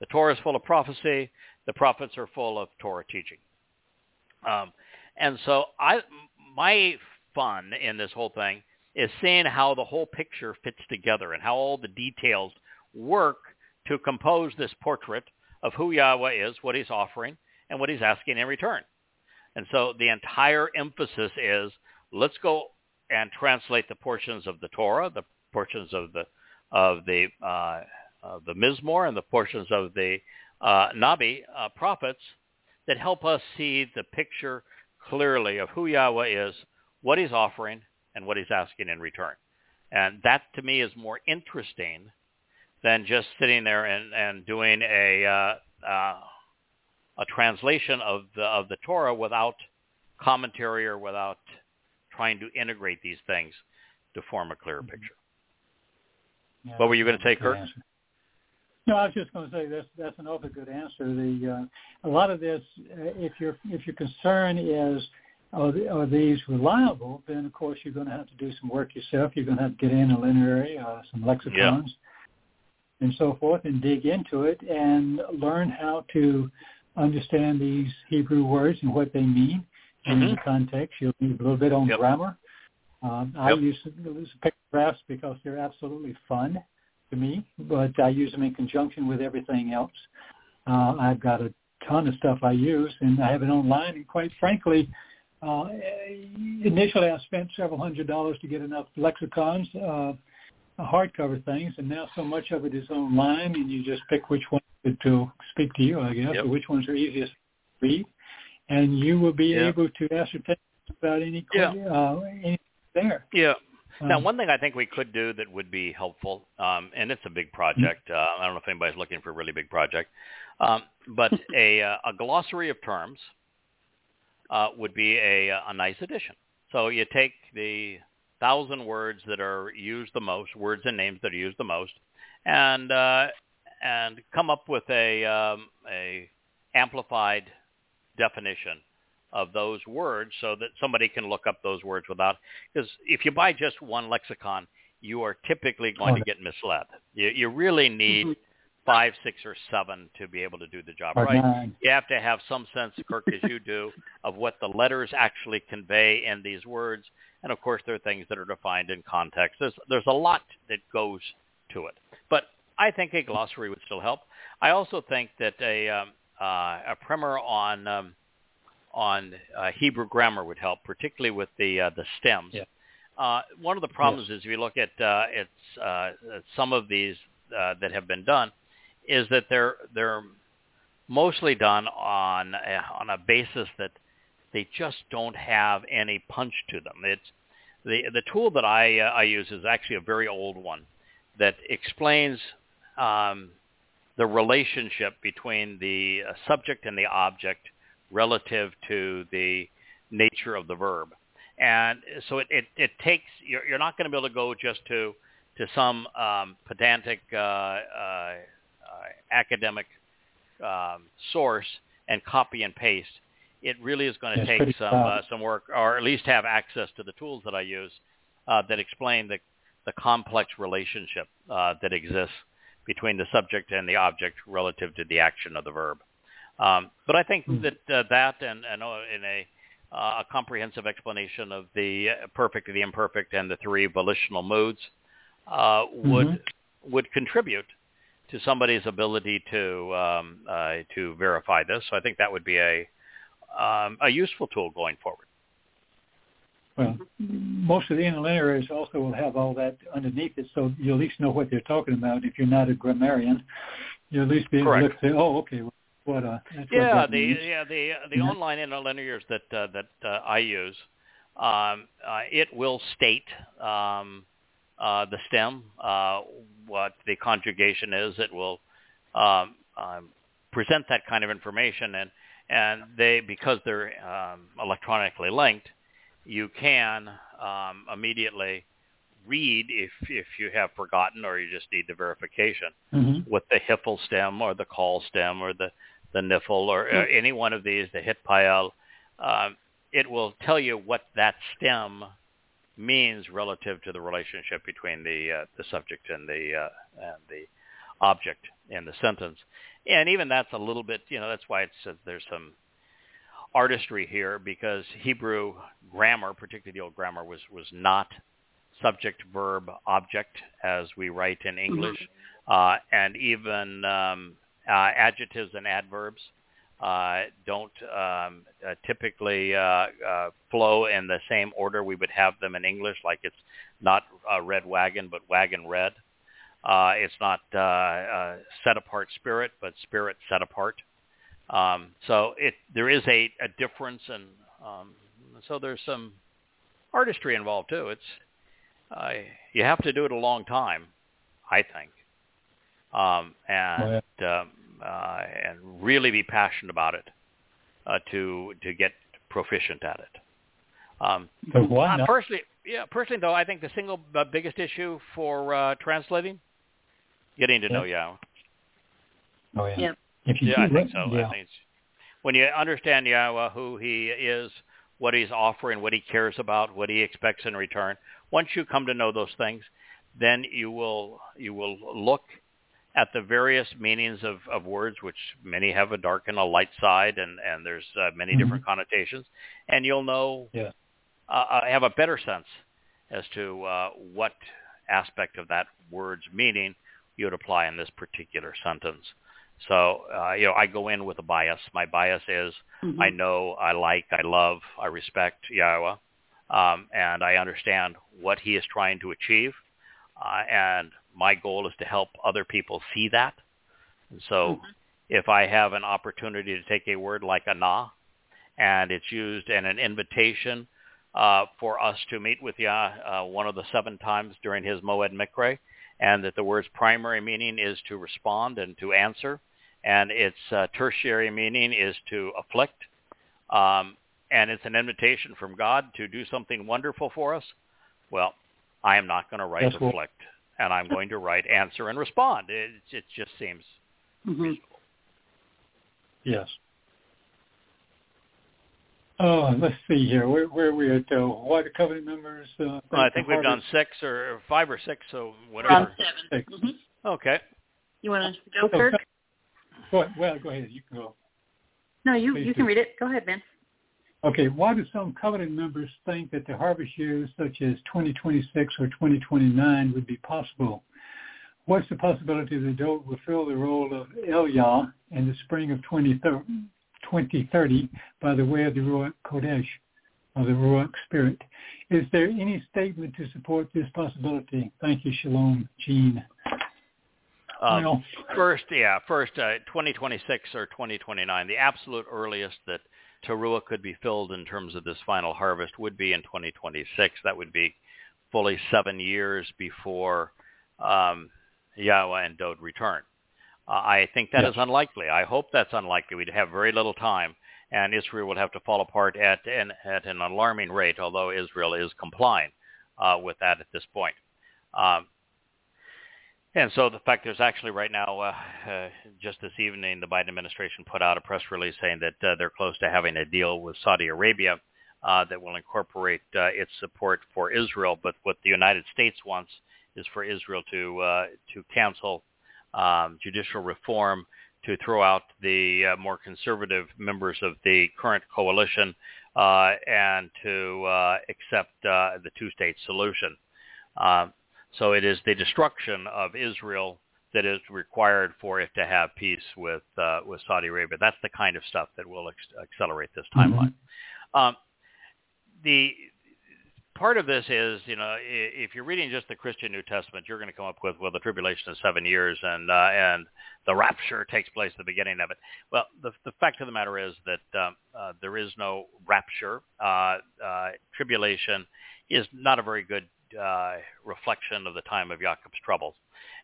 The Torah is full of prophecy. The prophets are full of Torah teaching. Um, and so I, my fun in this whole thing is seeing how the whole picture fits together and how all the details work to compose this portrait of who Yahweh is, what he's offering, and what he's asking in return. And so the entire emphasis is let's go and translate the portions of the Torah, the portions of the of the uh, of the Mizmor and the portions of the uh, Nabi uh, prophets that help us see the picture clearly of who Yahweh is, what He's offering, and what He's asking in return. And that to me is more interesting than just sitting there and, and doing a uh, uh, a translation of the of the Torah without commentary or without trying to integrate these things to form a clearer Mm-hmm. picture. Yeah, What were you going to say, answer. No, I was just going to say that's that's an awfully good answer. The uh, a lot of this, uh, if your if your concern is are, are these reliable, then of course you're going to have to do some work yourself. You're going to have to get in a lineary, uh, some lexicons, and so forth, and dig into it and learn how to understand these Hebrew words and what they mean and in Mhm. context. You'll need a little bit on Yep. grammar. Um, I Yep. use, use pictographs because they're absolutely fun to me, but I use them in conjunction with everything else. Uh, I've got a ton of stuff I use, and I have it online. And quite frankly, uh, initially I spent several hundred dollars to get enough lexicons, uh, hardcover things, and now so much of it is online, and you just pick which one to speak to you, I guess, Yep. which ones are easiest to read, and you will be Yeah. able to ascertain about any Yeah. uh, anything there. Yeah. Now, Um, one thing I think we could do that would be helpful, um, and it's a big project. Uh, I don't know if anybody's looking for a really big project, um, but a, uh, a glossary of terms uh, would be a, a nice addition. So you take the thousand words that are used the most, words and names that are used the most, and uh, and come up with a um, a amplified definition of those words so that somebody can look up those words without because if you buy just one lexicon you are typically going to get misled. You, you really need Mhm. five six or seven to be able to do the job or right. nine. you have to have some sense kirk as you do of what the letters actually convey in these words. And of course there are things that are defined in context. There's there's a lot that goes to it. But i think a glossary would still help i also think that a um, uh, a primer on um, on uh, Hebrew grammar would help, particularly with the uh, the stems. Yeah. Uh, one of the problems is if you look at uh, it's, uh, some of these uh, that have been done, is that they're they're mostly done on a, on a basis that they just don't have any punch to them. It's the the tool that I uh, I use is actually a very old one that explains um, the relationship between the uh, subject and the object relative to the nature of the verb. And so it, it, it takes, you're, you're not going to be able to go just to, to some um, pedantic uh, uh, uh, academic um, source and copy and paste. It really is going to It's take some, uh, some work or at least have access to the tools that I use uh, that explain the, the complex relationship uh, that exists between the subject and the object relative to the action of the verb. Um, but I think Hmm. that uh, that and, and uh, in a, uh, a comprehensive explanation of the perfect, the imperfect, and the three volitional moods uh, would Mhm. would contribute to somebody's ability to um, uh, to verify this. So I think that would be a um, a useful tool going forward. Well, most of the interlinearies also will have all that underneath it, so you at least know what they're talking about. If you're not a grammarian, you'll at least be able to Correct. look say, "Oh, okay, what uh, that's what Yeah, that the means." yeah the the Mhm. online interlinears that uh, that uh, I use, um, uh, it will state um, uh, the stem, uh, what the conjugation is. It will um, um, present that kind of information, and and they because they're um, electronically linked, you can um, immediately read if if you have forgotten or you just need the verification Mhm. with the hiphil stem or the qal stem or the, the niphal or uh, any one of these, the hithpael, um, it will tell you what that stem means relative to the relationship between the uh, the subject and the uh, and the object in the sentence. And even that's a little bit, you know, that's why it's uh, there's some artistry here because Hebrew grammar, particularly the old grammar, was was not subject, verb, object as we write in English, uh, and even um, uh, adjectives and adverbs uh, don't um, uh, typically uh, uh, flow in the same order we would have them in English, like it's not uh, red wagon, but wagon red. Uh, it's not uh, uh, set apart spirit, but spirit set apart. Um, so it there is a, a difference, and um, so there's some artistry involved too. It's uh, you have to do it a long time, I think, um, and Oh, um, uh, and really be passionate about it uh, to to get proficient at it. Um, But why uh, not? personally, yeah, personally though, I think the single uh, biggest issue for uh, translating, getting to know Yao. Oh yeah. Yep. If you Yeah, I think so. Yeah. I think when you understand Yahowah, who He is, what He's offering, what He cares about, what He expects in return. Once you come to know those things, then you will you will look at the various meanings of, of words, which many have a dark and a light side, and and there's uh, many Mhm. different connotations, and you'll know Yeah. uh, uh, have a better sense as to uh, what aspect of that word's meaning you would apply in this particular sentence. So, uh, you know, I go in with a bias. My bias is Mhm. I know, I like, I love, I respect Yahowah, um, and I understand what he is trying to achieve. Uh, and my goal is to help other people see that. And so Mhm. if I have an opportunity to take a word like ana, and it's used in an invitation uh, for us to meet with Yah uh, one of the seven times during his Moed Mikre, and that the word's primary meaning is to respond and to answer, and its uh, tertiary meaning is to afflict, um, and it's an invitation from God to do something wonderful for us, well, I am not going to write That's what- afflict, and I'm going to write answer and respond. It, it just seems Mhm. Yes. Oh, let's see here. Where where are we at? Uh, why the covenant members? Uh, Well, I think we've done six or five or six, so We're on whatever. seven. Six. Mhm. Okay. You want to go, Kirk? Go ahead. Well, go ahead. You can go. No, you please you can read it. Go ahead, Vince. Okay. Why do some covenant members think that the harvest years such as 2026 or 2029 would be possible? What's the possibility that Dode will fill the role of Eliah in the spring of 2030, 2030 by the way of the Ruach Kodesh, or the Ruach Spirit? Is there any statement to support this possibility? Thank you, Shalom, Gene. Um, First, yeah, first, uh, 2026 or 2029. The absolute earliest that Teruah could be filled in terms of this final harvest would be in 2026. That would be fully seven years before um, Yahowah and Dode return. Uh, I think that is Yes. unlikely. I hope that's unlikely. We'd have very little time, and Israel would have to fall apart at an, at an alarming rate, although Israel is complying uh, with that at this point. Um, and so the fact there's actually right now, uh, uh, just this evening, the Biden administration put out a press release saying that uh, they're close to having a deal with Saudi Arabia uh, that will incorporate uh, its support for Israel. But what the United States wants is for Israel to uh, to cancel um, judicial reform, to throw out the uh, more conservative members of the current coalition, uh, and to uh, accept uh, the two-state solution. Um, so it is the destruction of Israel that is required for it to have peace with uh, with Saudi Arabia. That's the kind of stuff that will ex- accelerate this timeline. Um, the part of this is, you know, if you're reading just the Christian New Testament, you're going to come up with, well, the tribulation is seven years, and uh, and the rapture takes place at the beginning of it. Well, the the fact of the matter is that um, uh, there is no rapture. Uh, uh, tribulation is not a very good uh, reflection of the time of Jacob's troubles.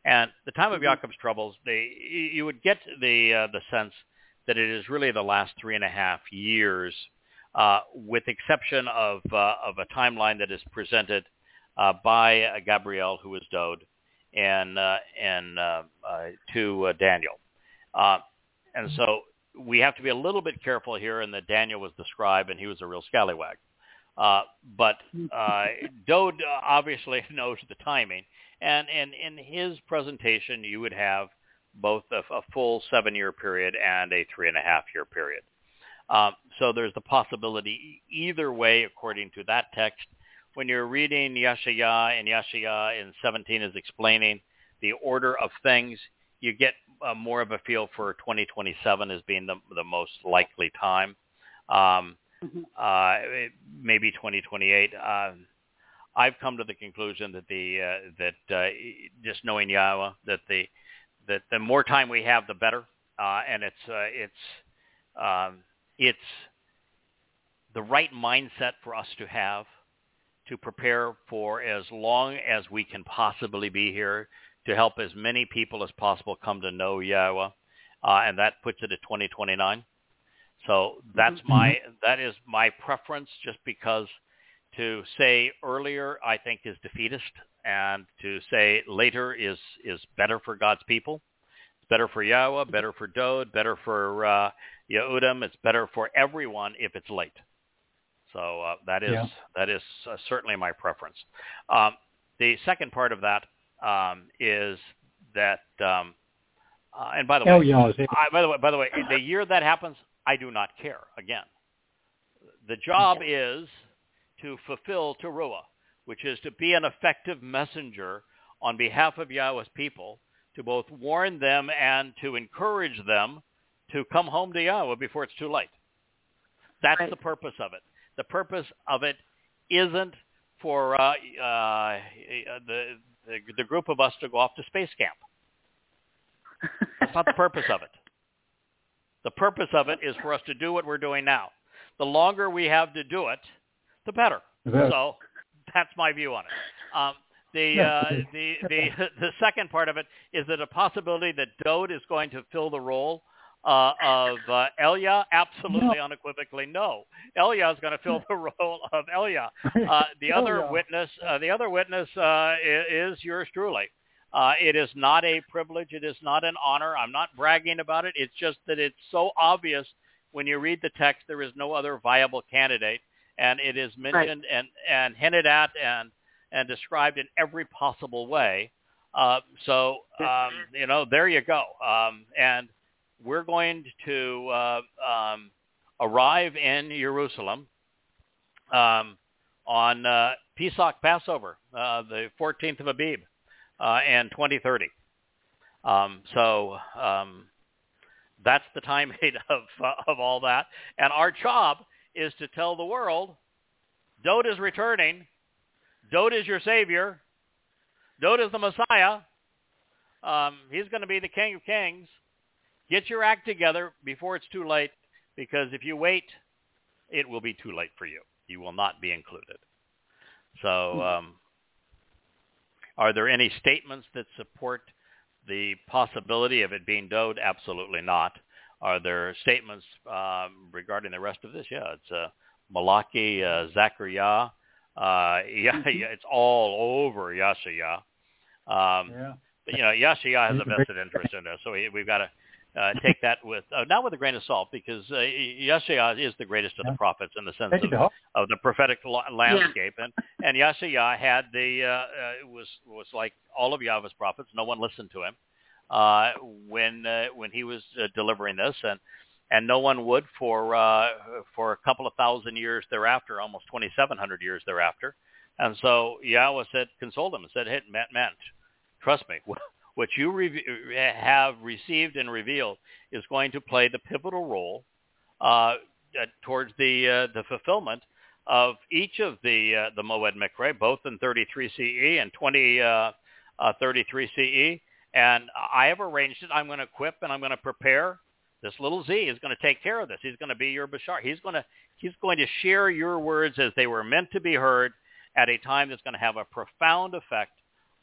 And the time of Jacob's troubles, they, you would get the uh, the sense that it is really the last three and a half years, uh, with exception of uh, of a timeline that is presented uh, by uh, Gabriel, who is Dode, and uh, and uh, uh, to uh, Daniel. Uh, and so we have to be a little bit careful here in that Daniel was the scribe and he was a real scallywag. Uh, but uh, Dode obviously knows the timing, and, and in his presentation, you would have both a, a full seven-year period and a three-and-a-half-year period. Um, so there's the possibility either way, according to that text. When you're reading Yashaya and Yashaya in 17 is explaining the order of things, you get uh, more of a feel for 2027 as being the the most likely time. Um, mm-hmm. uh, maybe 2028. Um, I've come to the conclusion that the uh, that uh, just knowing Yahowah that the that the more time we have, the better, uh, and it's uh, it's um, it's the right mindset for us to have to prepare for as long as we can possibly be here to help as many people as possible come to know Yahowah, uh, and that puts it at 2029. So that's mm-hmm. my that is my preference, just because to say earlier I think is defeatist, and to say later is is better for God's people. It's better for Yahowah, better for Dode, better for uh, Yehudim. It's better for everyone if it's late. So uh, that is yeah. that is uh, certainly my preference. Um, the second part of that um, is that, um, uh, and by the way, yeah, I, by the way, by the way, the year that happens, I do not care. Again, the job is to fulfill teruah, which is to be an effective messenger on behalf of Yahowah's people, to both warn them and to encourage them to come home to Yahowah before it's too late. That's right. the purpose of it. The purpose of it isn't for uh, uh, the, the the group of us to go off to space camp. That's not the purpose of it. The purpose of it is for us to do what we're doing now. The longer we have to do it, the better. So that's my view on it. Um, the, uh, the the the second part of it is that a possibility that Dode is going to fill the role uh, of uh, Elia? Absolutely, no. unequivocally, no. Elia is going to fill the role of Elia. Uh, the other witness, uh, the other witness uh, is yours truly. Uh, it is not a privilege. It is not an honor. I'm not bragging about it. It's just that it's so obvious when you read the text. There is no other viable candidate, and it is mentioned right. and and hinted at and and described in every possible way. Uh, so um, you know, there you go. Um, and we're going to uh, um, arrive in Jerusalem um, on uh, Pesach Passover, uh, the 14th of Abib, uh, in 2030. Um, so um, that's the time of uh, of all that, and our job is to tell the world, Dode is returning. Dode is your savior. Dode is the Messiah. Um, he's going to be the King of Kings. Get your act together before it's too late, because if you wait, it will be too late for you. You will not be included. So, hmm. um, are there any statements that support the possibility of it being Dode? Absolutely not. Are there statements um, regarding the rest of this? Yeah, it's uh, Malachi, uh, Zechariah. Uh, yeah, mm-hmm. yeah, it's all over Yashaya. Um, yeah. But, you know, Yashaya has a vested interest in this, so we, we've got to uh, take that with uh, not with a grain of salt because uh, Yeshaya is the greatest of the prophets in the sense of, of the prophetic landscape, yeah. and and Yeshaya had the uh, uh, was was like all of Yahowah's prophets. No one listened to him uh, when uh, when he was uh, delivering this, and and no one would for uh, for a couple of thousand years thereafter, almost 2,700 years thereafter. And so Yahowah said, consoled him and said, "Hey, man, man, trust me, what you re- have received and revealed is going to play the pivotal role uh, towards the uh, the fulfillment of each of the uh, the Moed Mikre, both in 33 CE and 20 uh, uh, 33 CE. And I have arranged it. I'm going to equip and I'm going to prepare. This little Z is going to take care of this. He's going to be your Bashar. He's going to he's going to share your words as they were meant to be heard at a time that's going to have a profound effect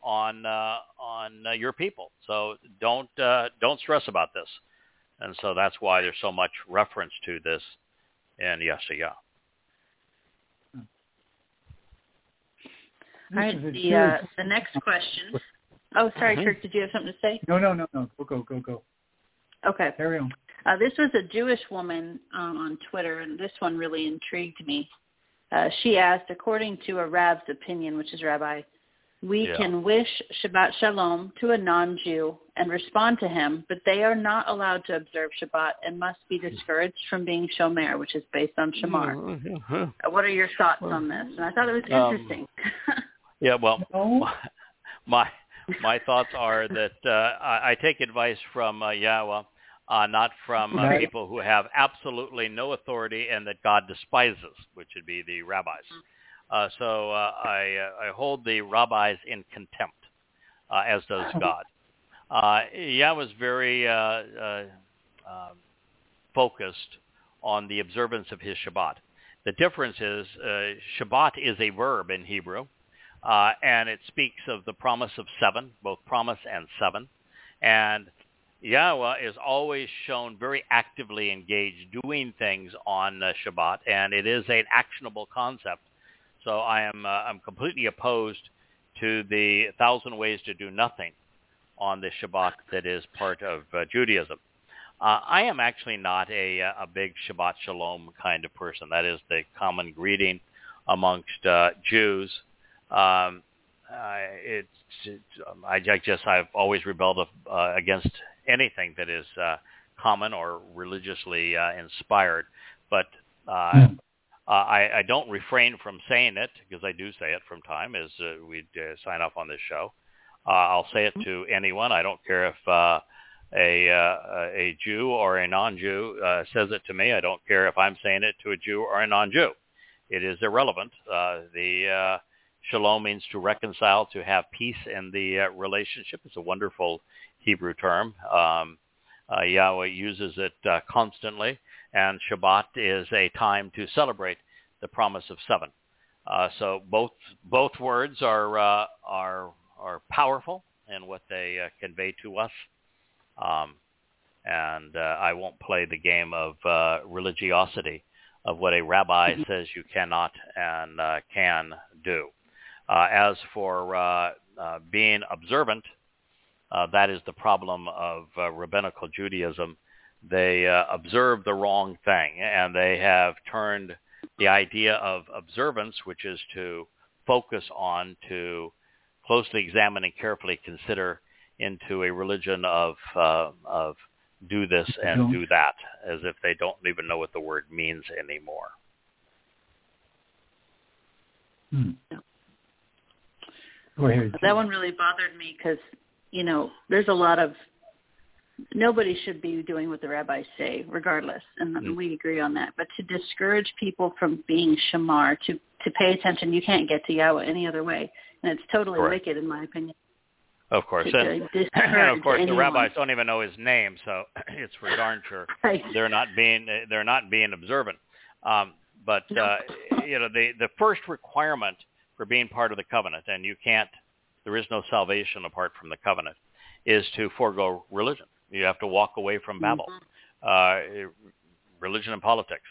on uh, on uh, your people. So don't uh, don't stress about this. And so that's why there's so much reference to this in Yeshaya. All right, the uh, the next question. Oh, sorry, mm-hmm. Kirk. Did you have something to say? No, no, no, no. Go, go, go, go. Okay. Carry on. Uh, this was a Jewish woman um, on Twitter, and this one really intrigued me. Uh, she asked, according to a Rav's opinion, which is Rabbi we yeah. can wish Shabbat Shalom to a non-Jew and respond to him, but they are not allowed to observe Shabbat and must be discouraged from being Shomer, which is based on Shamar. Mm-hmm. What are your thoughts on this? And I thought it was um, interesting. Um, yeah, well, my my thoughts are that uh, I, I take advice from uh, Yahowah, uh, not from uh, Right. people who have absolutely no authority and that God despises, which would be the rabbis. Uh, so uh, I, uh, I hold the rabbis in contempt, uh, as does God. Uh, Yahowah is very uh, uh, um focused on the observance of his Shabbat. The difference is uh, Shabbat is a verb in Hebrew, uh, and it speaks of the promise of seven, both promise and seven. And Yahowah is always shown very actively engaged doing things on uh, Shabbat, and it is an actionable concept. So I am uh, I'm completely opposed to the thousand ways to do nothing on the Shabbat that is part of uh, Judaism. Uh, I am actually not a, uh, a big Shabbat Shalom kind of person. That is the common greeting amongst uh, Jews. Um, uh, it's, it's um, I, I just I've always rebelled uh, against anything that is uh, common or religiously uh, inspired. But uh, Hmm. Uh, I, I don't refrain from saying it because I do say it from time as uh, we uh, sign off on this show. Uh, I'll say it to anyone. I don't care if uh, a uh, a Jew or a non-Jew uh, says it to me. I don't care if I'm saying it to a Jew or a non-Jew. It is irrelevant. Uh, the uh, shalom means to reconcile, to have peace in the uh, relationship. It's a wonderful Hebrew term. Um, uh, Yahowah uses it uh, constantly, and Shabbat is a time to celebrate the promise of seven. Uh, so both both words are uh, are are powerful in what they uh, convey to us. Um, and uh, I won't play the game of uh, religiosity of what a rabbi says you cannot and uh, can do. Uh, as for uh, uh, being observant, uh, that is the problem of uh, rabbinical Judaism. They uh, observe the wrong thing, and they have turned the idea of observance, which is to focus on, to closely examine and carefully consider, into a religion of uh, of do this and Don't. that, as if they don't even know what the word means anymore. Hmm. Go ahead. That one really bothered me because, you know, there's a lot of nobody should be doing what the rabbis say, regardless, and Mm. we agree on that. But to discourage people from being shamar, to to pay attention, you can't get to Yahowah any other way, and it's totally Correct. wicked in my opinion. Of course, To- and, to and of course, the rabbis don't even know his name, so it's for darn sure Right. they're not being they're not being observant. Um, but uh, you know, the the first requirement for being part of the covenant, and you can't, there is no salvation apart from the covenant, is to forego religion. You have to walk away from Babel, uh, religion and politics,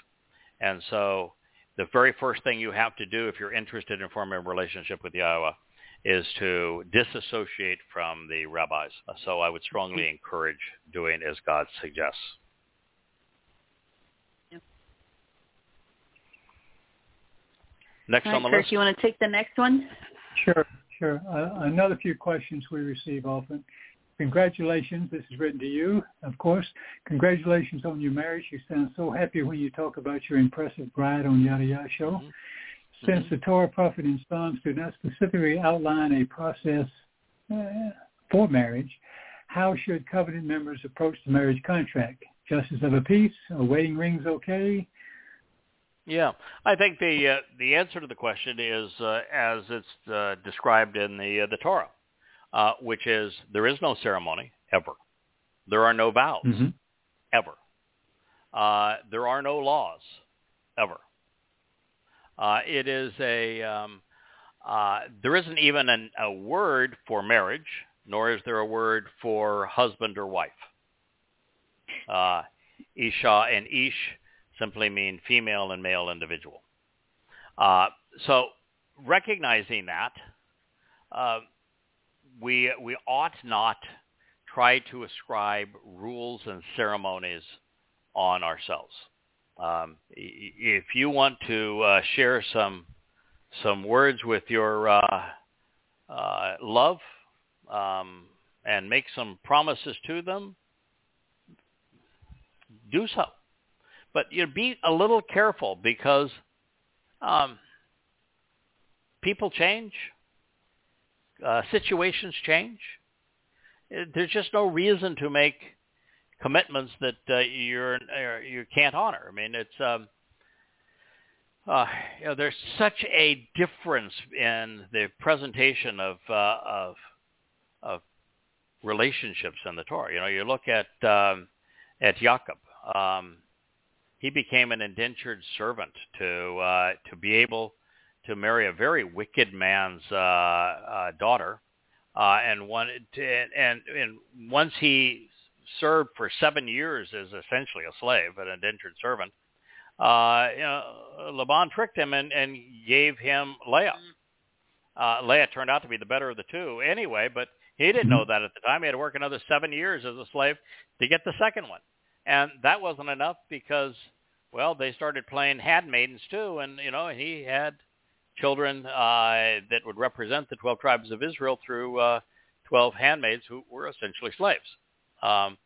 and so the very first thing you have to do if you're interested in forming a relationship with Yahowah is to disassociate from the rabbis. So I would strongly encourage doing as God suggests. Next All on the Kirk, list. you want to take the next one? Sure, sure. Uh, another few questions we receive often. Congratulations. This is written to you, of course. Congratulations on your marriage. You sound so happy when you talk about your impressive bride on Yada Yada Show. Mhm. Since the Torah, Prophet, and Psalms do not specifically outline a process uh, for marriage, how should covenant members approach the marriage contract? Justice of a peace? Are wedding rings okay? Yeah, I think the uh, the answer to the question is uh, as it's uh, described in the uh, the Torah, uh, which is there is no ceremony ever, there are no vows Mm-hmm. ever, uh, there are no laws ever. Uh, it is a um, uh, there isn't even an, a word for marriage, nor is there a word for husband or wife. Uh, Isha and Ish simply mean female and male individual. Uh, so recognizing that, uh, we we ought not try to ascribe rules and ceremonies on ourselves. Um, if you want to uh, share some some words with your uh, uh, love um, and make some promises to them, do so. But you know, be a little careful because um, people change. Uh, situations change. There's just no reason to make commitments that uh, you're uh, you can't honor. I mean, it's um, uh, you know, there's such a difference in the presentation of uh, of of relationships in the Torah. You know, you look at um, at Jacob. Um, he became an indentured servant to uh, to be able to marry a very wicked man's uh, uh, daughter, uh, and to, and and once he served for seven years as essentially a slave, an indentured servant, uh, you know, Laban tricked him and, and gave him Leah. Uh, Leah turned out to be the better of the two anyway, but he didn't know that at the time. He had to work another seven years as a slave to get the second one. And that wasn't enough because, well, they started playing handmaidens too, and, you know, he had children uh, that would represent the 12 tribes of Israel through uh, 12 handmaids who were essentially slaves. Um,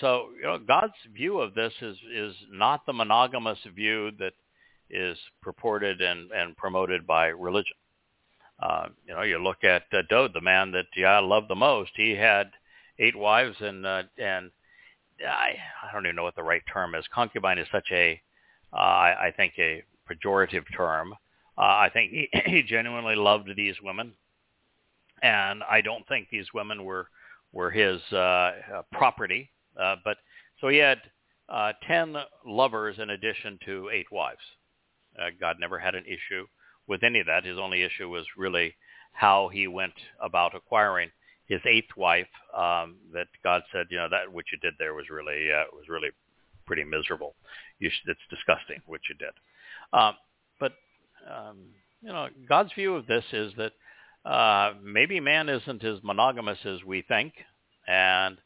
so you know, God's view of this is is not the monogamous view that is purported and, and promoted by religion. Uh, you know, you look at uh, Dode, the man that I love the most. He had eight wives, and uh, and I, I don't even know what the right term is. Concubine is such a, uh, I think, a pejorative term. Uh, I think he, he genuinely loved these women, and I don't think these women were were his uh, uh, property. Uh, but so he had uh, ten lovers in addition to eight wives. Uh, God never had an issue with any of that. His only issue was really how he went about acquiring his eighth wife. Um, that God said, you know, that what you did there was really uh, was really pretty miserable. You should, it's disgusting what you did. Um, but um, you know, God's view of this is that uh, maybe man isn't as monogamous as we think, and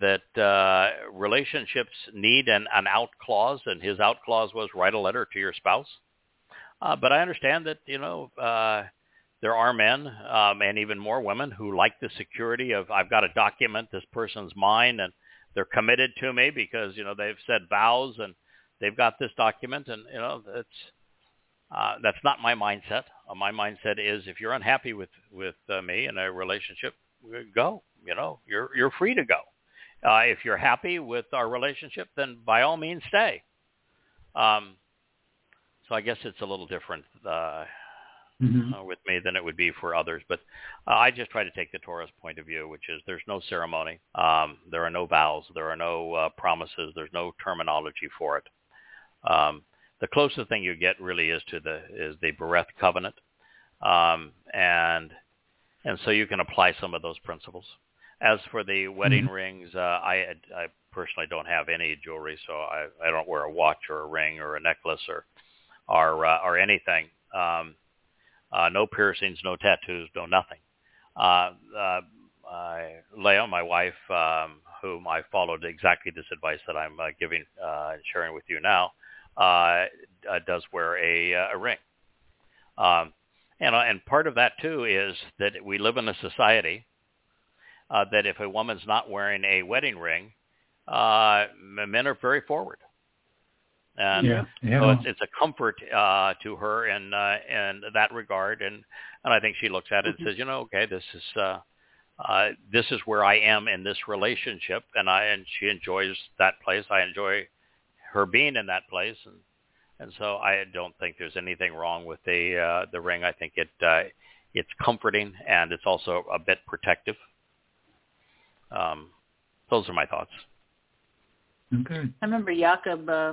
that uh, relationships need an, an out clause, and his out clause was write a letter to your spouse. Uh, but I understand that you know uh, there are men um, and even more women who like the security of I've got a document, this person's mine, and they're committed to me because you know they've said vows and they've got this document, and you know it's uh, that's not my mindset. Uh, my mindset is if you're unhappy with with uh, me in a relationship, go. You know, you're you're free to go. Uh, if you're happy with our relationship, then by all means stay. Um, so I guess it's a little different uh, mm-hmm. uh, with me than it would be for others. But uh, I just try to take the Torah's point of view, which is there's no ceremony, um, there are no vows, there are no uh, promises, there's no terminology for it. Um, the closest thing you get really is to the is the Bereth covenant, um, and and so you can apply some of those principles. As for the wedding mm-hmm. rings, uh, I I personally don't have any jewelry, so I I don't wear a watch or a ring or a necklace or or uh, or anything. Um, uh, no piercings, no tattoos, no nothing. Uh, uh, I, Leah, my wife, um, whom I followed exactly this advice that I'm uh, giving, uh, sharing with you now, uh, uh, does wear a, uh, a ring. Um, and, uh, and part of that too is that we live in a society uh, that if a woman's not wearing a wedding ring, uh, men are very forward. And yeah, yeah. so it's, it's a comfort uh, to her in uh, in that regard, and and I think she looks at it and mm-hmm. says, you know, okay, this is uh, uh, this is where I am in this relationship, and I and she enjoys that place. I enjoy her being in that place, and and so I don't think there's anything wrong with the uh, the ring. I think it uh, it's comforting and it's also a bit protective. Um, those are my thoughts. Okay. I remember Jacob uh,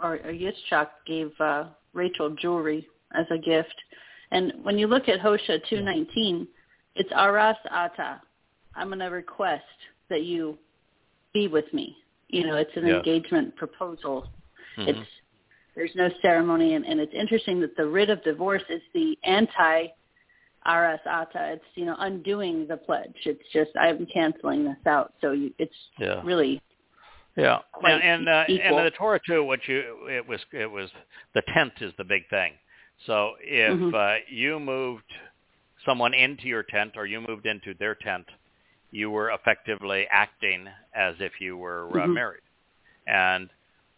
or, or Yitzchak gave uh, Rachel jewelry as a gift, and when you look at Hosea two nineteen, it's aras ata. I'm going to request that you be with me. You know, it's an yeah. engagement proposal. Mm-hmm. It's there's no ceremony, and, and it's interesting that the writ of divorce is the anti aras ata. It's you know undoing the pledge. It's just I'm canceling this out. So you, it's yeah. really yeah, and and, uh, and the Torah too. What you it was it was the tent is the big thing. So if mm-hmm. uh, you moved someone into your tent or you moved into their tent, you were effectively acting as if you were uh, mm-hmm. married. And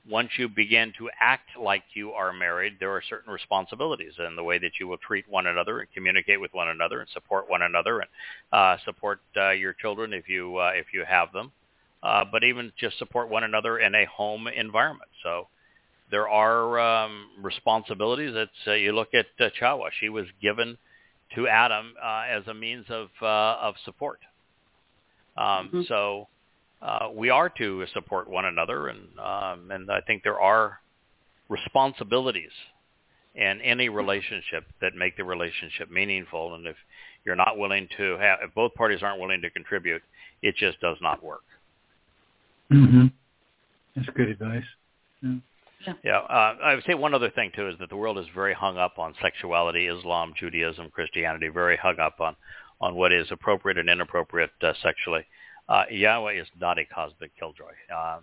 once you begin to act like you are married, there are certain responsibilities in the way that you will treat one another and communicate with one another and support one another and uh, support uh, your children if you uh, if you have them, uh, but even just support one another in a home environment. So there are um, responsibilities. It's uh, you look at uh, Chawa; she was given to Adam uh, as a means of uh, of support. Um, mm-hmm. So uh, we are to support one another, and um, and I think there are responsibilities in any relationship that make the relationship meaningful. And if you're not willing to have, if both parties aren't willing to contribute, it just does not work. Mm-hmm. That's good advice. Yeah. Yeah, uh, I would say one other thing too is that the world is very hung up on sexuality, Islam, Judaism, Christianity, very hung up on on what is appropriate and inappropriate uh, sexually. Uh, Yahowah is not a cosmic killjoy. Uh,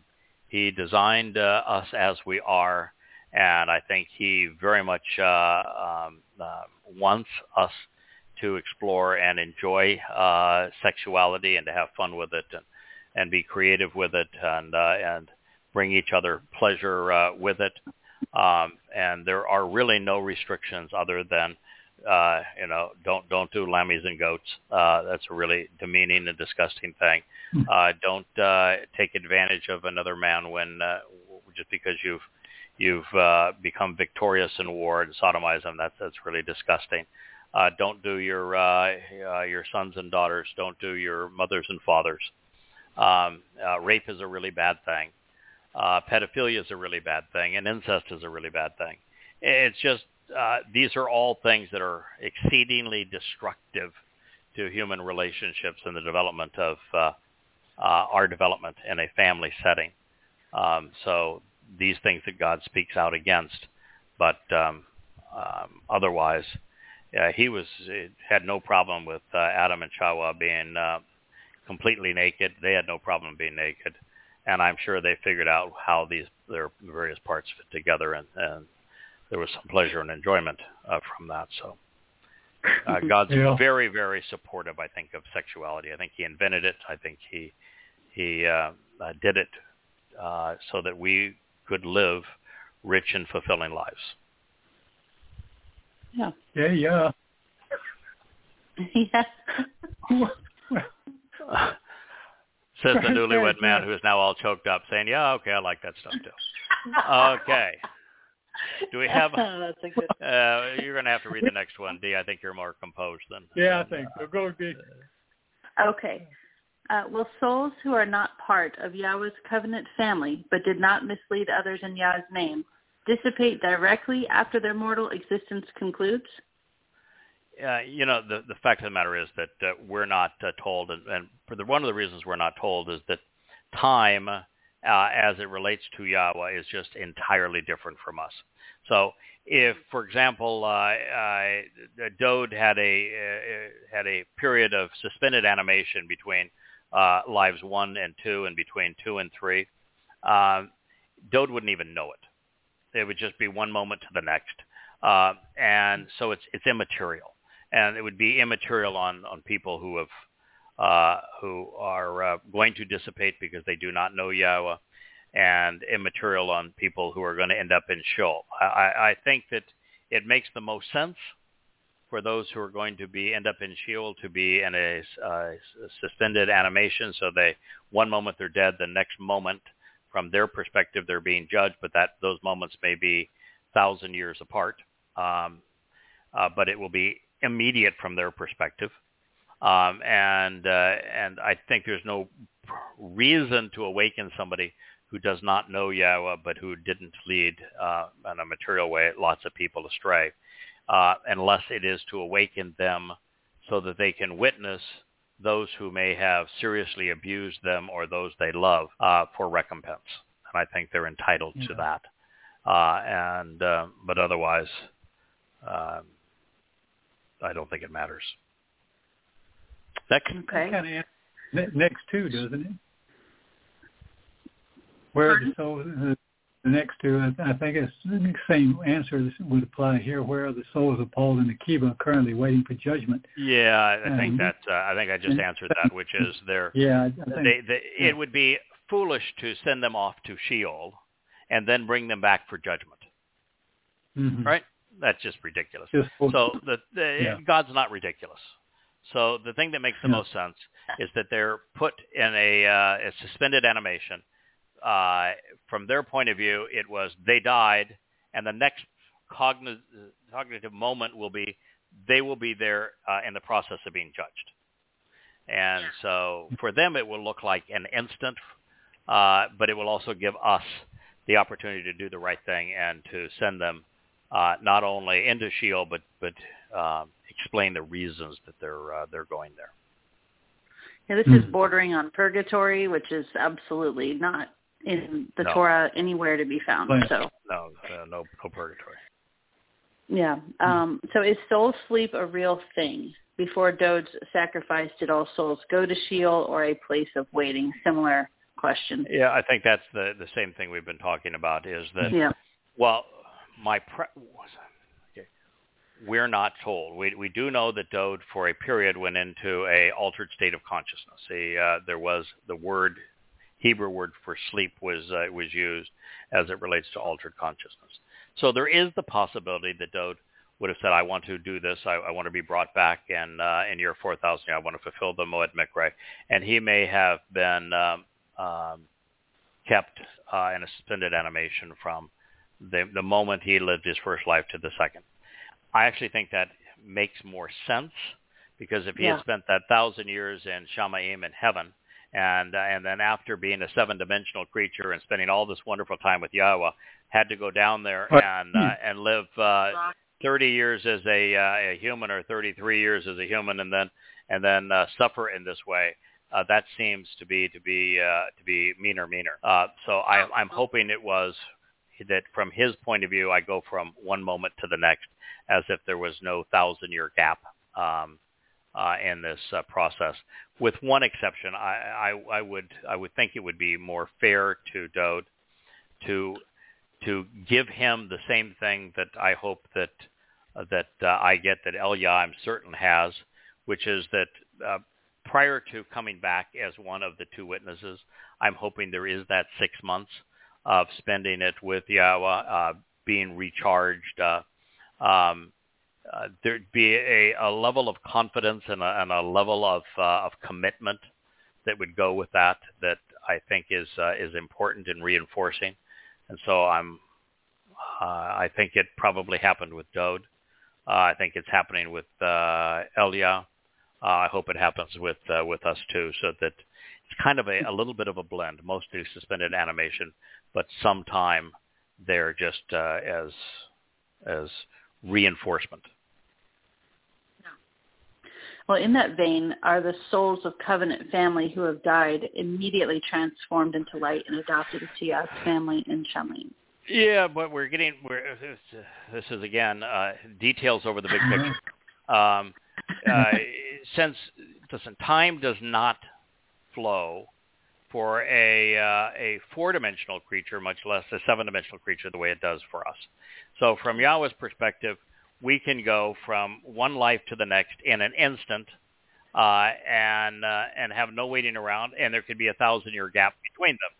he designed uh, us as we are, and I think he very much uh, um, uh, wants us to explore and enjoy uh, sexuality and to have fun with it and, and be creative with it and and bring each other pleasure uh, with it. Um, and there are really no restrictions other than uh, you know, don't don't do lammies and goats. Uh, that's a really demeaning and disgusting thing. Hmm. Uh, don't uh, take advantage of another man when uh, just because you've you've uh, become victorious in war and sodomize them. That's that's really disgusting. Uh, don't do your uh, uh, your sons and daughters. Don't do your mothers and fathers. Um, uh, rape is a really bad thing. Uh, pedophilia is a really bad thing, and incest is a really bad thing. It's just uh, these are all things that are exceedingly destructive to human relationships and the development of uh, uh, our development in a family setting. Um, so these things that God speaks out against, but um, um, otherwise, uh, he was had no problem with uh, Adam and Chawa being uh, completely naked. They had no problem being naked, and I'm sure they figured out how these their various parts fit together, and, and there was some pleasure and enjoyment uh, from that. So uh, God's yeah. very, very supportive. I think of sexuality. I think He invented it. I think He He uh, uh, did it uh, so that we could live rich and fulfilling lives. Yeah. Yeah. Yeah. yeah. Says the newlywed man who is now all choked up, saying, "Yeah, okay, I like that stuff too." Okay. Do we have? That's a good. Uh, you're going to have to read the next one, D. I think you're more composed than. Yeah, I think so. Go, D. Okay. Uh, will souls who are not part of Yahowah's covenant family, but did not mislead others in Yah's name, dissipate directly after their mortal existence concludes? Uh, you know, the the fact of the matter is that uh, we're not uh, told, and, and for the, one of the reasons we're not told is that time uh, as it relates to Yahowah is just entirely different from us. So if, for example, uh, uh, Dode had a uh, had a period of suspended animation between uh, lives one and two, and between two and three, uh, Dode wouldn't even know it. It would just be one moment to the next, and so it's it's immaterial, and it would be immaterial on on people who have uh, who are uh, going to dissipate because they do not know Yahowah, and immaterial on people who are going to end up in Sheol. I, I think that it makes the most sense for those who are going to be end up in Sheol to be in a, uh, suspended animation. So they one moment they're dead, the next moment from their perspective they're being judged, but that those moments may be thousand years apart. Um, uh, but it will be immediate from their perspective. Um, and uh, and I think there's no reason to awaken somebody who does not know Yahowah, but who didn't lead uh, in a material way lots of people astray, uh, unless it is to awaken them so that they can witness those who may have seriously abused them or those they love uh, for recompense. And I think they're entitled yeah. to that. Uh, and uh, but otherwise, um, I don't think it matters. That can, okay. kind of next two, doesn't it? Where the souls, the, the next two, I think it's the same answer would apply here. Where are the souls of Paul and Akiba currently waiting for judgment? Yeah, I, I think that uh, I think I just answered that, which is they're yeah, they, they, yeah. it would be foolish to send them off to Sheol and then bring them back for judgment. Mhm. Right? That's just ridiculous. Just- So the, the Yeah. God's not ridiculous. So the thing that makes the No. most sense is that they're put in a, uh, a suspended animation. Uh, from their point of view, it was they died, and the next cognitive, cognitive moment will be they will be there uh, in the process of being judged. And so for them, it will look like an instant, uh, but it will also give us the opportunity to do the right thing and to send them uh, not only into Sheol, but but um, explain the reasons that they're uh, they're going there. Yeah, this is Mhm. bordering on purgatory, which is absolutely not in the No. Torah anywhere to be found. Right. So No, uh, no, no purgatory. yeah. Um, so is soul sleep a real thing? Before Dode's sacrifice, did all souls go to Sheol or a place of waiting? Similar question. Yeah, I think that's the the same thing we've been talking about. Is that Yeah. Well, my pre- okay. We're not told. We we do know that Dode for a period went into a altered state of consciousness. He, uh, there was the word Hebrew word for sleep was uh, was used as it relates to altered consciousness. So there is the possibility that Dode would have said, "I want to do this. I, I want to be brought back in uh, in year 4000. I want to fulfill the Moed Mikre," and he may have been um, um, kept uh, in a suspended animation from the the moment he lived his first life to the second. I actually think that makes more sense because if he Yeah. had spent that thousand years in Shamayim in heaven, and uh, and then after being a seven dimensional creature and spending all this wonderful time with Yahowah, had to go down there Right. and uh, and live uh, 30 years as a, uh, a human or 33 years as a human, and then and then uh, suffer in this way. Uh, that seems to be to be uh, to be meaner, meaner. Uh, so I, I'm hoping it was that from his point of view, I go from one moment to the next as if there was no thousand-year gap um, uh, in this uh, process. With one exception, I, I, I would I would think it would be more fair to Dode to to give him the same thing that I hope that uh, that uh, I get that Elia I'm certain has, which is that uh, prior to coming back as one of the two witnesses, I'm hoping there is that six months of spending it with Yahowah, uh, being recharged. Uh, um, uh, there'd be a, a level of confidence and a, and a level of uh, of commitment that would go with that that I think is is important in reinforcing. And so I'm uh, I think it probably happened with Dode. Uh, I think it's happening with uh, Elia. I hope it happens with with us too, so that it's kind of a, a little bit of a blend. Mostly suspended animation, but sometime there just uh, as as reinforcement. Well, in that vein, are the souls of covenant family who have died immediately transformed into light and adopted into Yah's family in Shalim? Yeah, but we're getting we're this, this is again uh, details over the big picture. Um, uh, since listen, time does not flow for a uh, a four-dimensional creature, much less a seven-dimensional creature, the way it does for us. So, from Yahowah's perspective, we can go from one life to the next in an instant, uh, and uh, and have no waiting around, and there could be a thousand-year gap between them.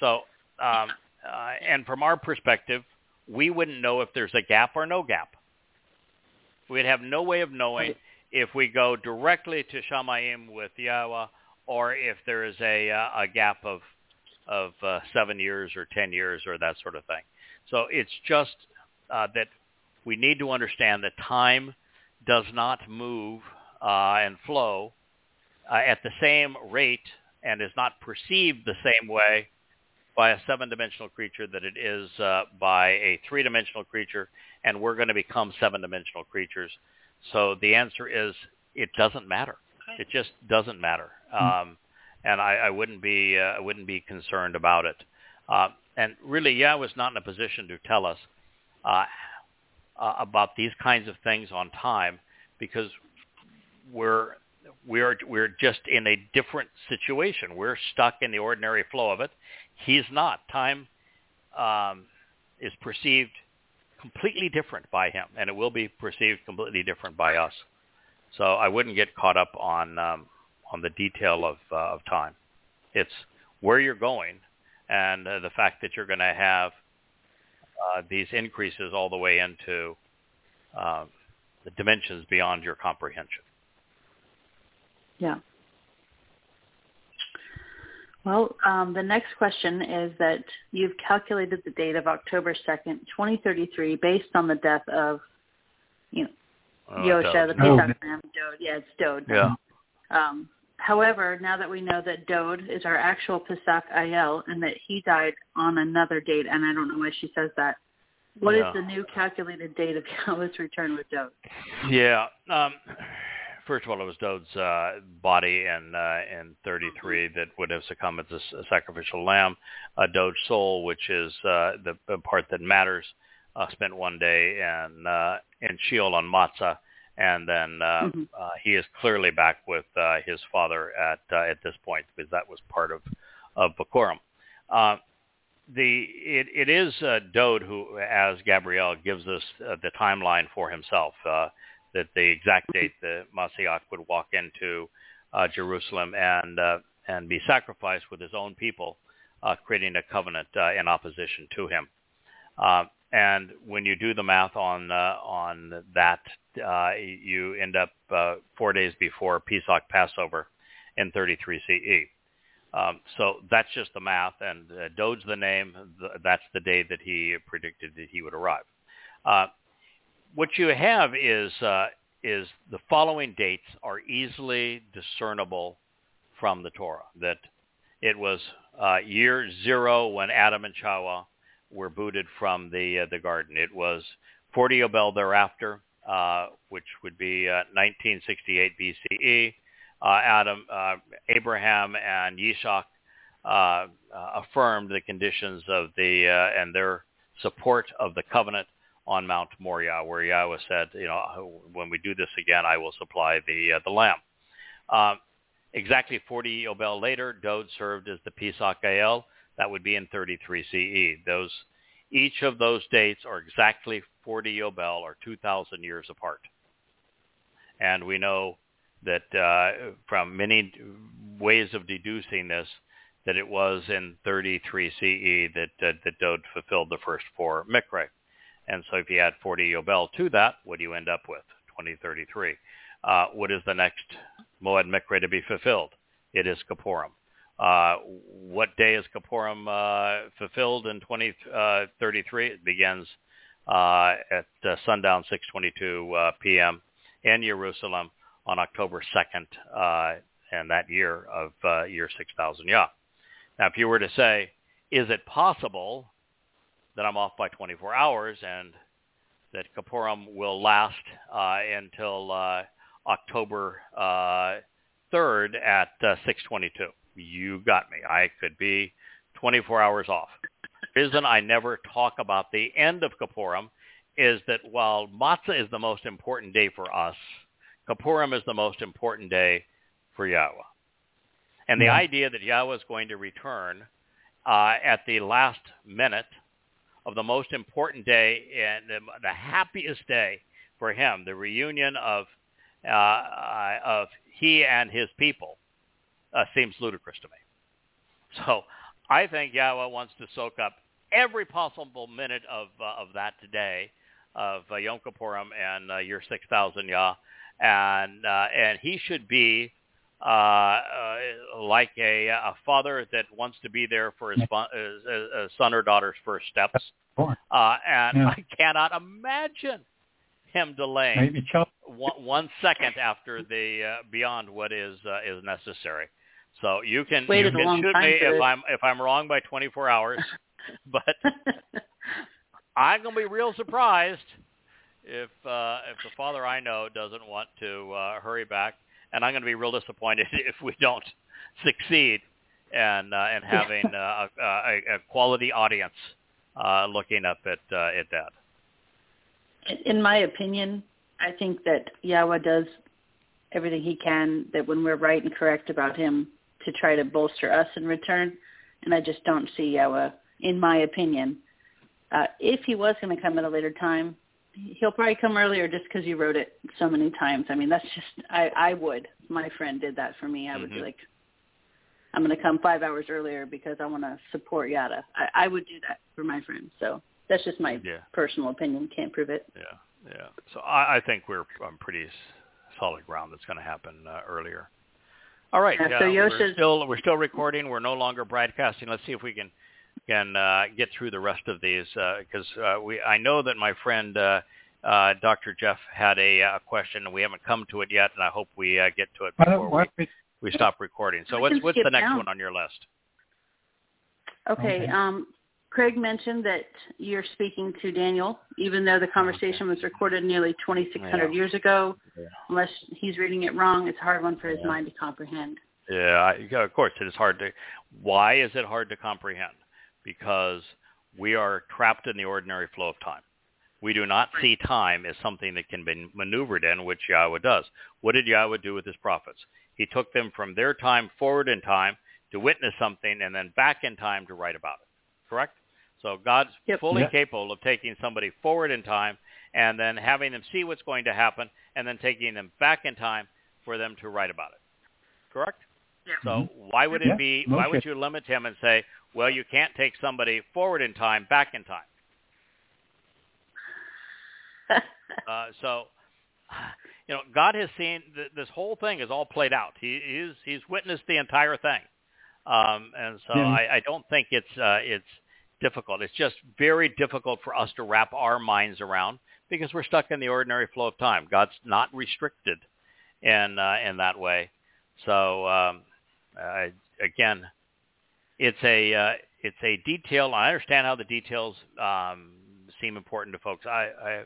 So, um, uh, and from our perspective, we wouldn't know if there's a gap or no gap. We'd have no way of knowing if we go directly to Shamayim with Yahowah, or if there is a uh, a gap of of uh, seven years or ten years or that sort of thing. So it's just uh, that we need to understand that time does not move uh, and flow uh, at the same rate and is not perceived the same way by a seven-dimensional creature that it is uh, by a three-dimensional creature, and we're going to become seven-dimensional creatures. So the answer is it doesn't matter. It just doesn't matter, um, and I, I wouldn't be uh, I wouldn't be concerned about it. Uh, and really, yeah, was not in a position to tell us uh, uh, about these kinds of things on time because we're we're we're just in a different situation. We're stuck in the ordinary flow of it. He's not. Time um, is perceived completely different by him, and it will be perceived completely different by us. So I wouldn't get caught up on um, on the detail of uh, of time. It's where you're going, and uh, the fact that you're going to have uh, these increases all the way into uh, the dimensions beyond your comprehension. Yeah. Well, um, the next question is that you've calculated the date of October 2nd, 2033, based on the death of, you know, oh, Yosha, the Pesach Ram, Dode. Yeah, it's Dode. Yeah. Um, however, now that we know that Dode is our actual Pesach Ayel and that he died on another date, and I don't know why she says that, what yeah. is the new calculated date of Yahowah's return with Dode? Yeah. Um, first of all, it was Dode's uh, body in uh, in 33 that would have succumbed as a, sacrificial lamb. Uh, Dode's soul, which is uh, the, the part that matters, uh, spent one day in uh, in Sheol on Matzah, and then uh, mm-hmm. uh, he is clearly back with uh, his father at uh, at this point because that was part of of Bikurim. Uh, the it, it is uh, Dowd who, as Gabriel, gives us uh, the timeline for himself. Uh, that the exact date the Mashiach would walk into uh, Jerusalem and uh, and be sacrificed with his own people, uh, creating a covenant uh, in opposition to him. And when you do the math on uh, on that, uh, you end up uh, four days before Pesach Passover in 33 CE. Um, so that's just the math, and uh, Dowd's the name. That's the day that he predicted that he would arrive. Uh, what you have is uh, is the following dates are easily discernible from the Torah. That it was uh, year zero when Adam and Chava were booted from the uh, the garden. It was 40 Yobel thereafter, uh, which would be 1968 uh, BCE. Uh, Adam, uh, Abraham, and Yishak affirmed the conditions of the and their support of the covenant on Mount Moriah, where Yahweh said, you know, when we do this again, I will supply the uh, the lamb. Uh, exactly 40 Yobel later, Dowd served as the Pesach Gael. That would be in 33 CE. Those, each of those dates are exactly 40 Yobel, or 2,000 years apart. And we know that uh, from many ways of deducing this, that it was in 33 CE that, uh, that Dowd fulfilled the first four Mikra. And so if you add 40 Yobel to that, what do you end up with? 2033. Uh, what is the next Moed Mikra to be fulfilled? It is Kippurim. Uh, what day is Kippurim uh, fulfilled in 2033? Uh, it begins uh, at uh, sundown 6:22 p.m. in Jerusalem on October 2nd, and that year of year 6000 Yah. Now, if you were to say, is it possible that I'm off by 24 hours and that Kippurim will last uh, until uh, October uh, 3rd at uh, 6:22. You got me. I could be 24 hours off. The reason I never talk about the end of Kippurim is that while Matzah is the most important day for us, Kippurim is the most important day for Yahweh. And the yeah. idea that Yahweh is going to return uh, at the last minute of the most important day and the, happiest day for him, the reunion of uh, uh, of he and his people, uh, seems ludicrous to me. So I think Yahweh wants to soak up every possible minute of uh, of that today of uh, Yom Kippurim and uh, year 6000 Yah, and uh, and he should be uh, uh, like a, a father that wants to be there for his, his, his son or daughter's first steps. Uh, and yeah. I cannot imagine him delaying one, one second after the uh, beyond what is uh, is necessary. So you can you can shoot me if I'm if I'm wrong by 24 hours, but I'm gonna be real surprised if uh, if the father I know doesn't want to uh, hurry back and I'm going to be real disappointed if we don't succeed and uh, and having uh, a, a, quality audience uh, looking up at uh, at that. In my opinion, I think that Yahweh does everything he can that when we're right and correct about him to try to bolster us in return, and I just don't see Yahweh, in my opinion. Uh, if he was going to come at a later time, he'll probably come earlier just because you wrote it so many times. I mean, that's just I I would. My friend did that for me. I would mm-hmm. be like, I'm going to come five hours earlier because I want to support Yada. I, I would do that for my friends. So that's just my Yeah. personal opinion. Can't prove it. Yeah, yeah. So I, I think we're on pretty solid ground. That's going to happen uh, earlier. All right. Yeah, so we're still we're still recording. We're no longer broadcasting. Let's see if we can can uh, get through the rest of these because uh, we I know that my friend uh, uh, Dr. Jeff had a uh, question and we haven't come to it yet, and I hope we uh, get to it Why before don't, why we, don't we we stop recording. So what's what's the next down. one on your list? Okay. Okay. Um, Craig mentioned that you're speaking to Daniel, even though the oh, conversation was recorded nearly 2,600 Yeah. years ago. Yeah. Unless he's reading it wrong, it's a hard one for his Yeah. mind to comprehend. Yeah, I, yeah, of course it is hard to. Why is it hard to comprehend? Because we are trapped in the ordinary flow of time. We do not see time as something that can be maneuvered in, which Yahweh does. What did Yahweh do with his prophets? He took them from their time forward in time to witness something and then back in time to write about it. Correct? So God's Yep. fully Yeah. capable of taking somebody forward in time and then having them see what's going to happen and then taking them back in time for them to write about it. Correct? So why would it Yeah, be? Why okay. would you limit him and say, well, you can't take somebody forward in time, back in time? Uh, so, you know, God has seen th- this whole thing is all played out. He, he's he's witnessed the entire thing, um, and so Yeah. I, I don't think it's uh, it's difficult. It's just very difficult for us to wrap our minds around because we're stuck in the ordinary flow of time. God's not restricted in uh, in that way. So um, again, it's a uh, it's a detail. I understand how the details um, seem important to folks. I, I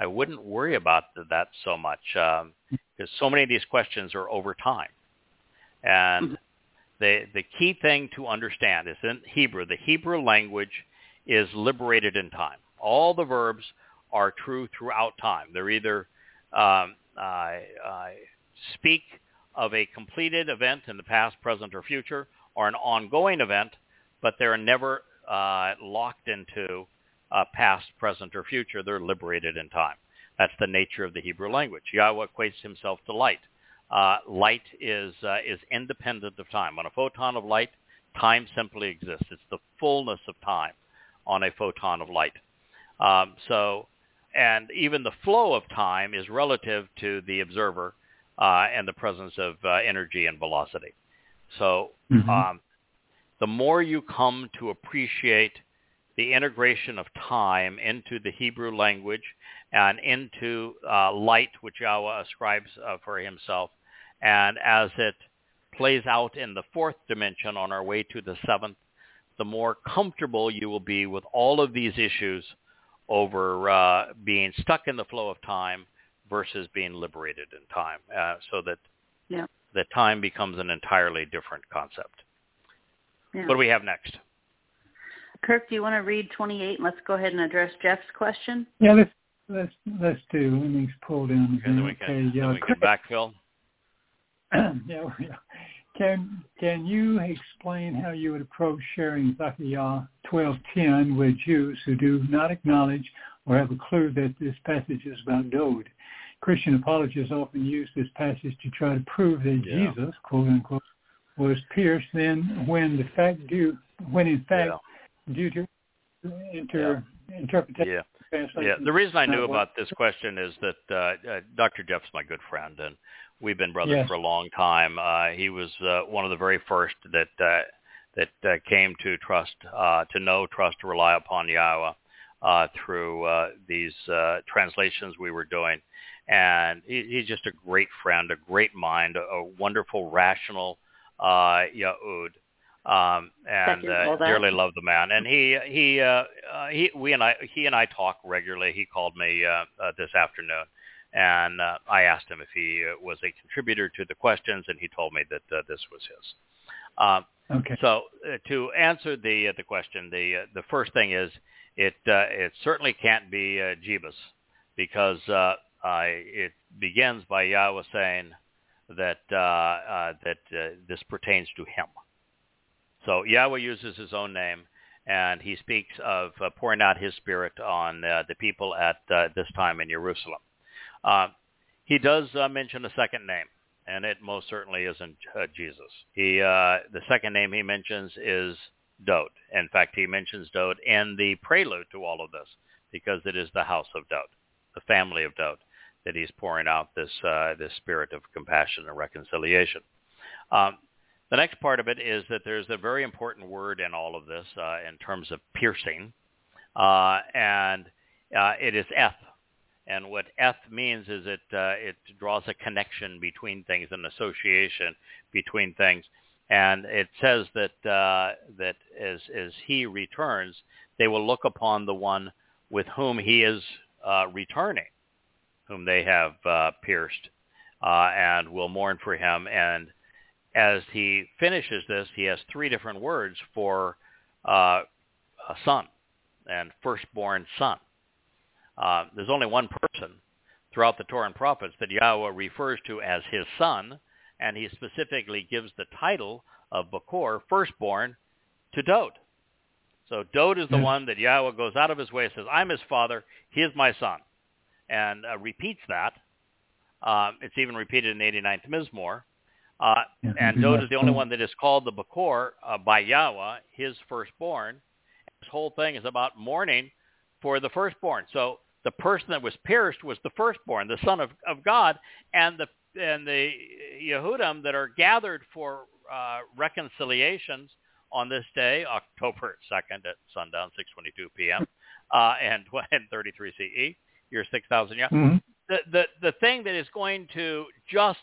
I wouldn't worry about that so much because so many of these questions are over time, and Mhm. The the key thing to understand is in Hebrew. The Hebrew language is liberated in time. All the verbs are true throughout time. They're either um, speak of a completed event in the past, present, or future, or an ongoing event, but they're never uh, locked into past, present, or future. They're liberated in time. That's the nature of the Hebrew language. Yahweh equates himself to light. Uh, light is uh, is independent of time. On a photon of light, time simply exists. It's the fullness of time on a photon of light. Um, so, and even the flow of time is relative to the observer uh, and the presence of uh, energy and velocity. So Mhm. um, the more you come to appreciate the integration of time into the Hebrew language and into uh, light, which Yahweh ascribes uh, for himself, and as it plays out in the fourth dimension on our way to the seventh, the more comfortable you will be with all of these issues over uh, being stuck in the flow of time versus being liberated in time, uh, so that Yeah. that time becomes an entirely different concept. Yeah. What do we have next? Kirk, do you want to read 28? Let's go ahead and address Jeff's question. Yeah, let's let's let's do. Let me pull down. Okay, then we can, okay, then uh, we can backfill. yeah, yeah. Can can you explain how you would approach sharing Zechariah twelve ten with Jews who do not acknowledge or have a clue that this passage is about Dowd? Christian apologists often use this passage to try to prove that Yeah. Jesus, quote unquote, was pierced. Then, when the fact due, when in fact due to inter interpretation, Yeah. Translation, Yeah, the reason I knew about this question is that uh, uh, Dr. Jeff's my good friend, and we've been brothers Yes. for a long time. Uh, he was uh, one of the very first that uh, that uh, came to trust, uh, to know, trust, to rely upon Yahweh uh, through uh, these uh, translations we were doing. And he, he's just a great friend, a great mind, a, a wonderful, rational uh, Yahud. Um, and uh, dearly love the man. And he he uh, uh, he we and I he and I talk regularly. He called me uh, uh, this afternoon, and uh, I asked him if he uh, was a contributor to the questions, and he told me that uh, this was his. Um, Okay. so uh, to answer the uh, the question, the uh, the first thing is it uh, it certainly can't be uh, Jebus because uh, I, it begins by Yahweh saying that uh, uh, that uh, this pertains to him. So Yahweh uses his own name, and he speaks of uh, pouring out his spirit on uh, the people at uh, this time in Jerusalem. Uh, he does uh, mention a second name, and it most certainly isn't uh, Jesus. He the second name he mentions is Dowd. In fact, he mentions Dowd in the prelude to all of this because it is the house of Dowd, the family of Dowd, that he's pouring out this this spirit of compassion and reconciliation. Um, the next part of it is that there's a very important word in all of this uh, in terms of piercing, uh, and uh, it is eth. And what eth means is it uh, it draws a connection between things, an association between things. And it says that uh, that as as he returns, they will look upon the one with whom he is uh, returning, whom they have pierced, and will mourn for him. And as he finishes this, he has three different words for uh, a son and firstborn son. Uh, there's only one person throughout the Torah and prophets that Yahweh refers to as his son, and he specifically gives the title of Bakor, firstborn, to Dowd. So Dowd is the yes. one that Yahweh goes out of his way and says, I'm his father, he is my son, and uh, repeats that. Um, it's even repeated in the 89th Mizmor. Uh, and Dowd is the only one that is called the Bakor uh, by Yahweh, his firstborn. This whole thing is about mourning for the firstborn. So the person that was pierced was the firstborn, the son of, of God, and the and the Yehudim that are gathered for uh, reconciliations on this day, October 2nd at sundown, 6:22 p.m. Uh, and, and 33 CE, year 6,000 years. Mm-hmm. The, the the thing that is going to just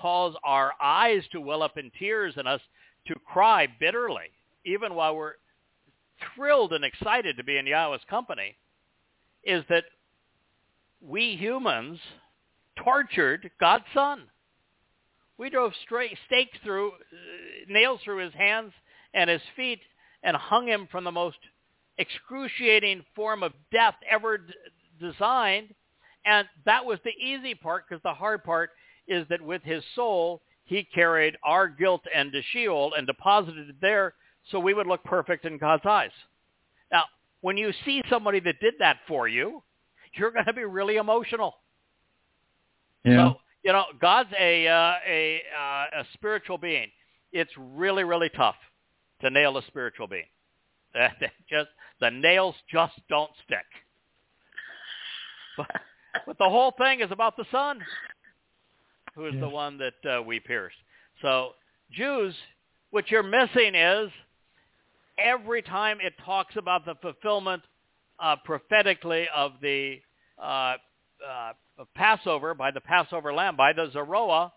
cause our eyes to well up in tears and us to cry bitterly, even while we're thrilled and excited to be in Yahweh's company, is that we humans tortured God's son. We drove straight stakes through, uh, nails through his hands and his feet and hung him from the most excruciating form of death ever d- designed. And that was the easy part because the hard part is that with his soul, he carried our guilt into Sheol and deposited it there so we would look perfect in God's eyes. Now, when you see somebody that did that for you, you're going to be really emotional. Yeah. So, you know, God's a uh, a uh, a spiritual being. It's really really tough to nail a spiritual being. just the nails just don't stick. But, but the whole thing is about the Son, who is the one that uh, we pierced. So Jews, what you're missing is every time it talks about the fulfillment uh, prophetically of the uh, uh, Passover by the Passover lamb, by the Zeroa,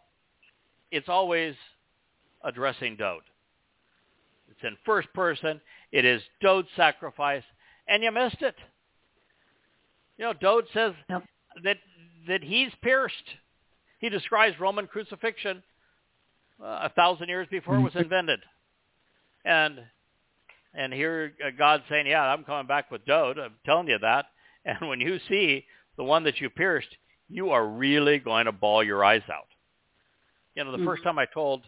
it's always addressing Dowd. It's in first person. It is Dowd's sacrifice, and you missed it. You know, Dowd says yep. that that he's pierced. He describes Roman crucifixion uh, a thousand years before it was mm-hmm. invented, and and here uh, God's saying, "Yeah, I'm coming back with Dowd. I'm telling you that." And when you see the one that you pierced, you are really going to bawl your eyes out. You know, the mm-hmm. first time I told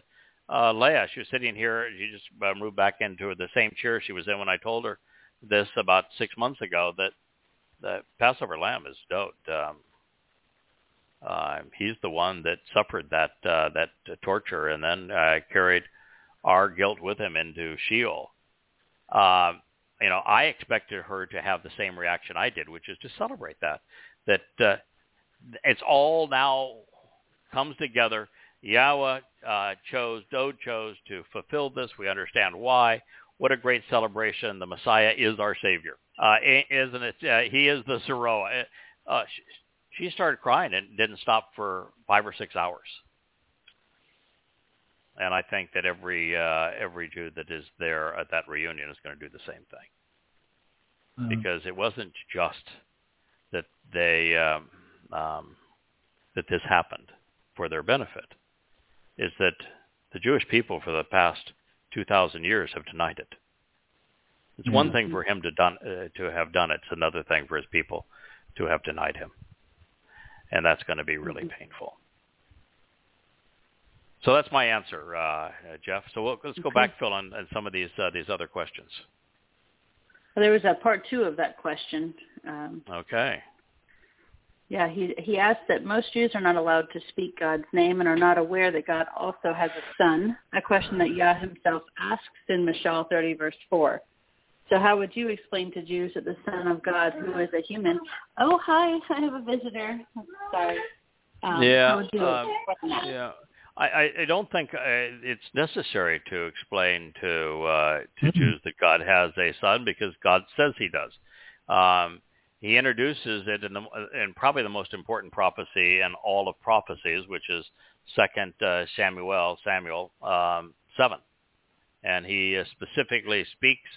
uh, Leah, she was sitting here. She just uh, moved back into the same chair she was in when I told her this about six months ago that the Passover lamb is Dowd. Um, uh, he's the one that suffered that uh, that uh, torture and then uh, carried our guilt with him into Sheol. Uh, you know, I expected her to have the same reaction I did, which is to celebrate that. That uh, it's all now comes together. Yahweh uh, chose, Dowd chose to fulfill this. We understand why. What a great celebration. The Messiah is our Savior. Uh, isn't it? Uh, he is the Zeroa. Uh, she, started crying and didn't stop for five or six hours. And I think that every uh, every Jew that is there at that reunion is going to do the same thing, mm-hmm. because it wasn't just that they um, um, that this happened for their benefit is that the Jewish people for the past 2,000 years have denied it. It's one thing for him to, done, uh, to have done it. It's another thing for his people to have denied him. And that's going to be really mm-hmm. painful. So that's my answer, uh, Jeff. So we'll, let's go okay. back, Phil, on, on some of these uh, these other questions. Well, there was a part two of that question. Um, okay. Yeah, he he asked that most Jews are not allowed to speak God's name and are not aware that God also has a son, a question that Yah himself asks in Mishal 30 verse 4. So how would you explain to Jews that the Son of God, who is a human, oh hi, I have a visitor. Sorry. Um, yeah, um, yeah. I, I don't think uh, it's necessary to explain to uh, to mm-hmm. Jews that God has a son because God says He does. Um, he introduces it in, the, in probably the most important prophecy in all of prophecies, which is Second uh, Samuel Samuel um, seven, and he uh, specifically speaks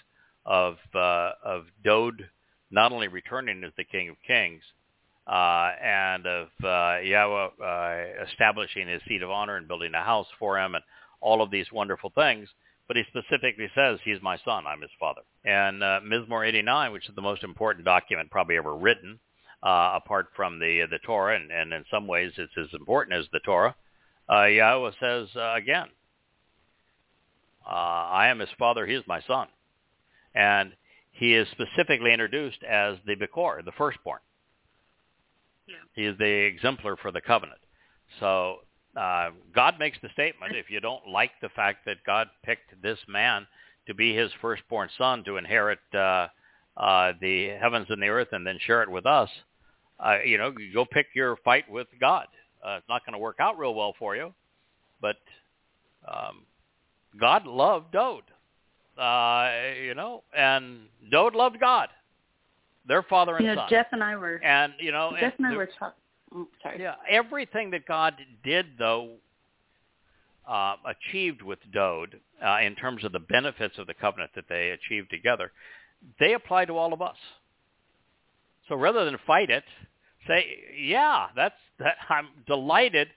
of uh, of Dowd not only returning as the King of Kings, uh, and of uh, Yahweh uh, establishing his seat of honor and building a house for him and all of these wonderful things. But he specifically says, he's my son, I'm his father. And uh, Mizmor 89, which is the most important document probably ever written, uh, apart from the the Torah, and, and in some ways it's as important as the Torah, uh, Yahweh says uh, again, uh, I am his father, he is my son. And he is specifically introduced as the Bikor, the firstborn. Yeah. He is the exemplar for the covenant. So uh, God makes the statement, if you don't like the fact that God picked this man to be his firstborn son to inherit uh, uh, the heavens and the earth and then share it with us, uh, you know, go pick your fight with God. Uh, it's not going to work out real well for you, but um, God loved Dowd, uh, you know, and Dowd loved God. Their father and you know, son. Jeff and I were and you know Jeff and, and I were talking. Oh, sorry. Yeah, everything that God did though uh, achieved with Dowd uh, in terms of the benefits of the covenant that they achieved together, they apply to all of us. So rather than fight it, say, yeah, that's that. I'm delighted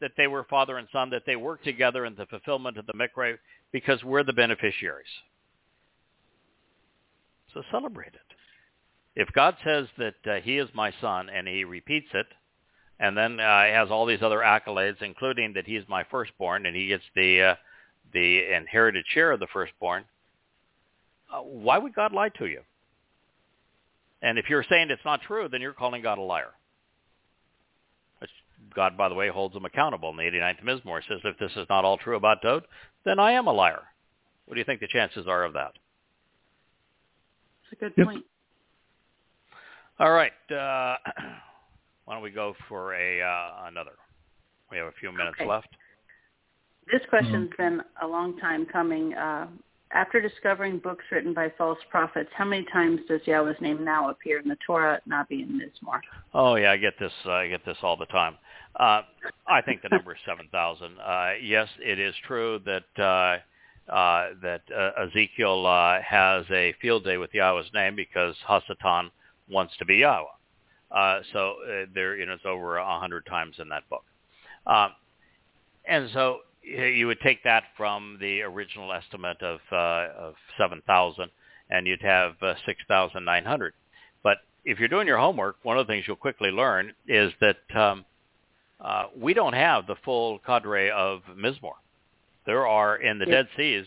that they were father and son, that they worked together in the fulfillment of the mikra, because we're the beneficiaries. So celebrate it. If God says that uh, he is my son and he repeats it, and then uh, has all these other accolades, including that he's my firstborn and he gets the uh, the inherited share of the firstborn, uh, why would God lie to you? And if you're saying it's not true, then you're calling God a liar. Which God, by the way, holds him accountable in the 89th Mizmor. says, if this is not all true about Dowd, then I am a liar. What do you think the chances are of that? That's a good yep. point. All right. Uh, why don't we go for a uh, another? We have a few minutes okay. left. This question's mm-hmm. been a long time coming. Uh, after discovering books written by false prophets, how many times does Yahweh's name now appear in the Torah, not be in Mizmor? Oh yeah, I get this. Uh, I get this all the time. Uh, I think the number is seven thousand. Uh, yes, it is true that uh, uh, that uh, Ezekiel uh, has a field day with Yahweh's name because Hasatan wants to be Yahweh. Uh, so uh, there, you know, it's over a hundred times in that book. Um, and so you would take that from the original estimate of uh, of seven thousand, and you'd have uh, six thousand nine hundred. But if you're doing your homework, one of the things you'll quickly learn is that um, uh, we don't have the full cadre of Mizmor. There are in the yeah. Dead Seas,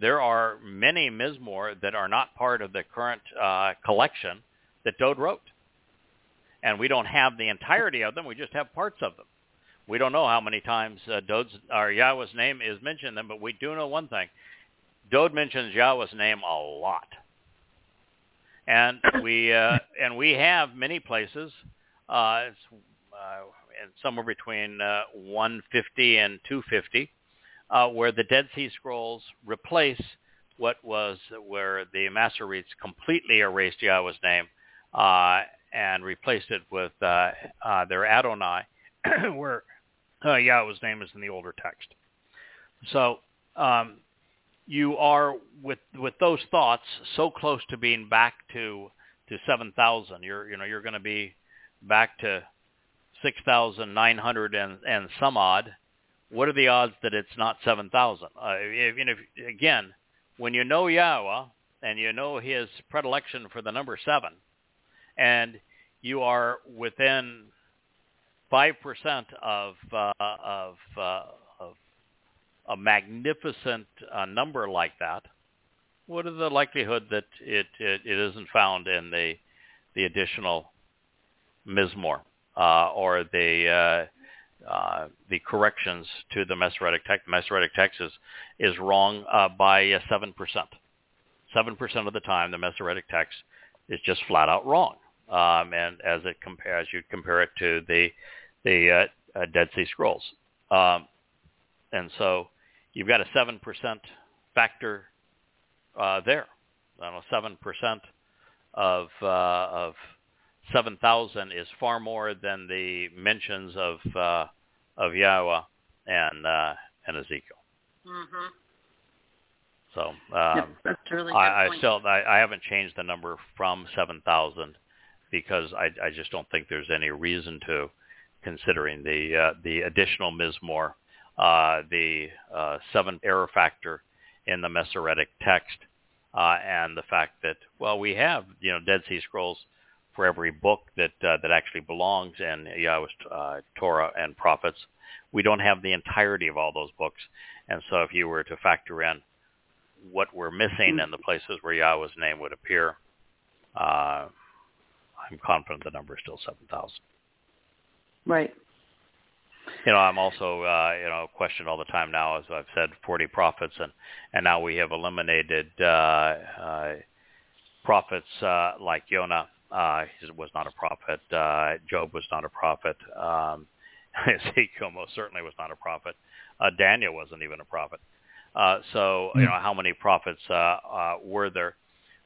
there are many Mizmor that are not part of the current uh, collection that Dowd wrote. And we don't have the entirety of them. We just have parts of them. We don't know how many times uh, Dowd's or Yahweh's name is mentioned in them, but we do know one thing. Dowd mentions Yahweh's name a lot. And we uh, and we have many places, uh, it's, uh, somewhere between uh, 150 and 250, uh, where the Dead Sea Scrolls replace what was where the Masoretes completely erased Yahweh's name uh, and replaced it with uh, uh, their Adonai, where uh, Yahweh's name is in the older text. So um, you are with with those thoughts so close to being back to to seven thousand. You're you know you're going to be back to six thousand nine hundred and and some odd. What are the odds that it's not seven thousand? Uh, if, if, again, when you know Yahweh and you know His predilection for the number seven, and you are within five percent of uh, of uh, of a magnificent uh, number like that, what is the likelihood that it, it, it isn't found in the the additional Mizmor? Uh, or the uh, uh, the corrections to the Masoretic text. Masoretic text is, is wrong uh, by uh, 7%. 7% of the time, the Masoretic text is just flat out wrong. Um, and as it compares, you compare it to the the uh, Dead Sea Scrolls, um, and so you've got a seven percent factor there. I don't know, seven percent of uh, of seven thousand is far more than the mentions of uh, of Yahweh and uh, and Ezekiel. Mm-hmm. So um, Yep, that's really I, I still I, I haven't changed the number from seven thousand because I, I just don't think there's any reason to, considering the uh, the additional Mizmor, uh, the uh, seven error factor in the Masoretic text, uh, and the fact that well we have you know Dead Sea Scrolls for every book that uh, that actually belongs in Yahweh's uh, Torah and prophets. We don't have the entirety of all those books, and so if you were to factor in what we're missing and the places where Yahweh's name would appear, uh, I'm confident the number is still 7,000. Right. You know, I'm also, uh, you know, questioned all the time now, as I've said, 40 prophets, and, and now we have eliminated uh, uh, prophets uh, like Jonah. Uh, he was not a prophet. Uh, Job was not a prophet. Um, Ezekiel most certainly was not a prophet. Uh, Daniel wasn't even a prophet. Uh, so, you know, how many prophets uh, uh, were there?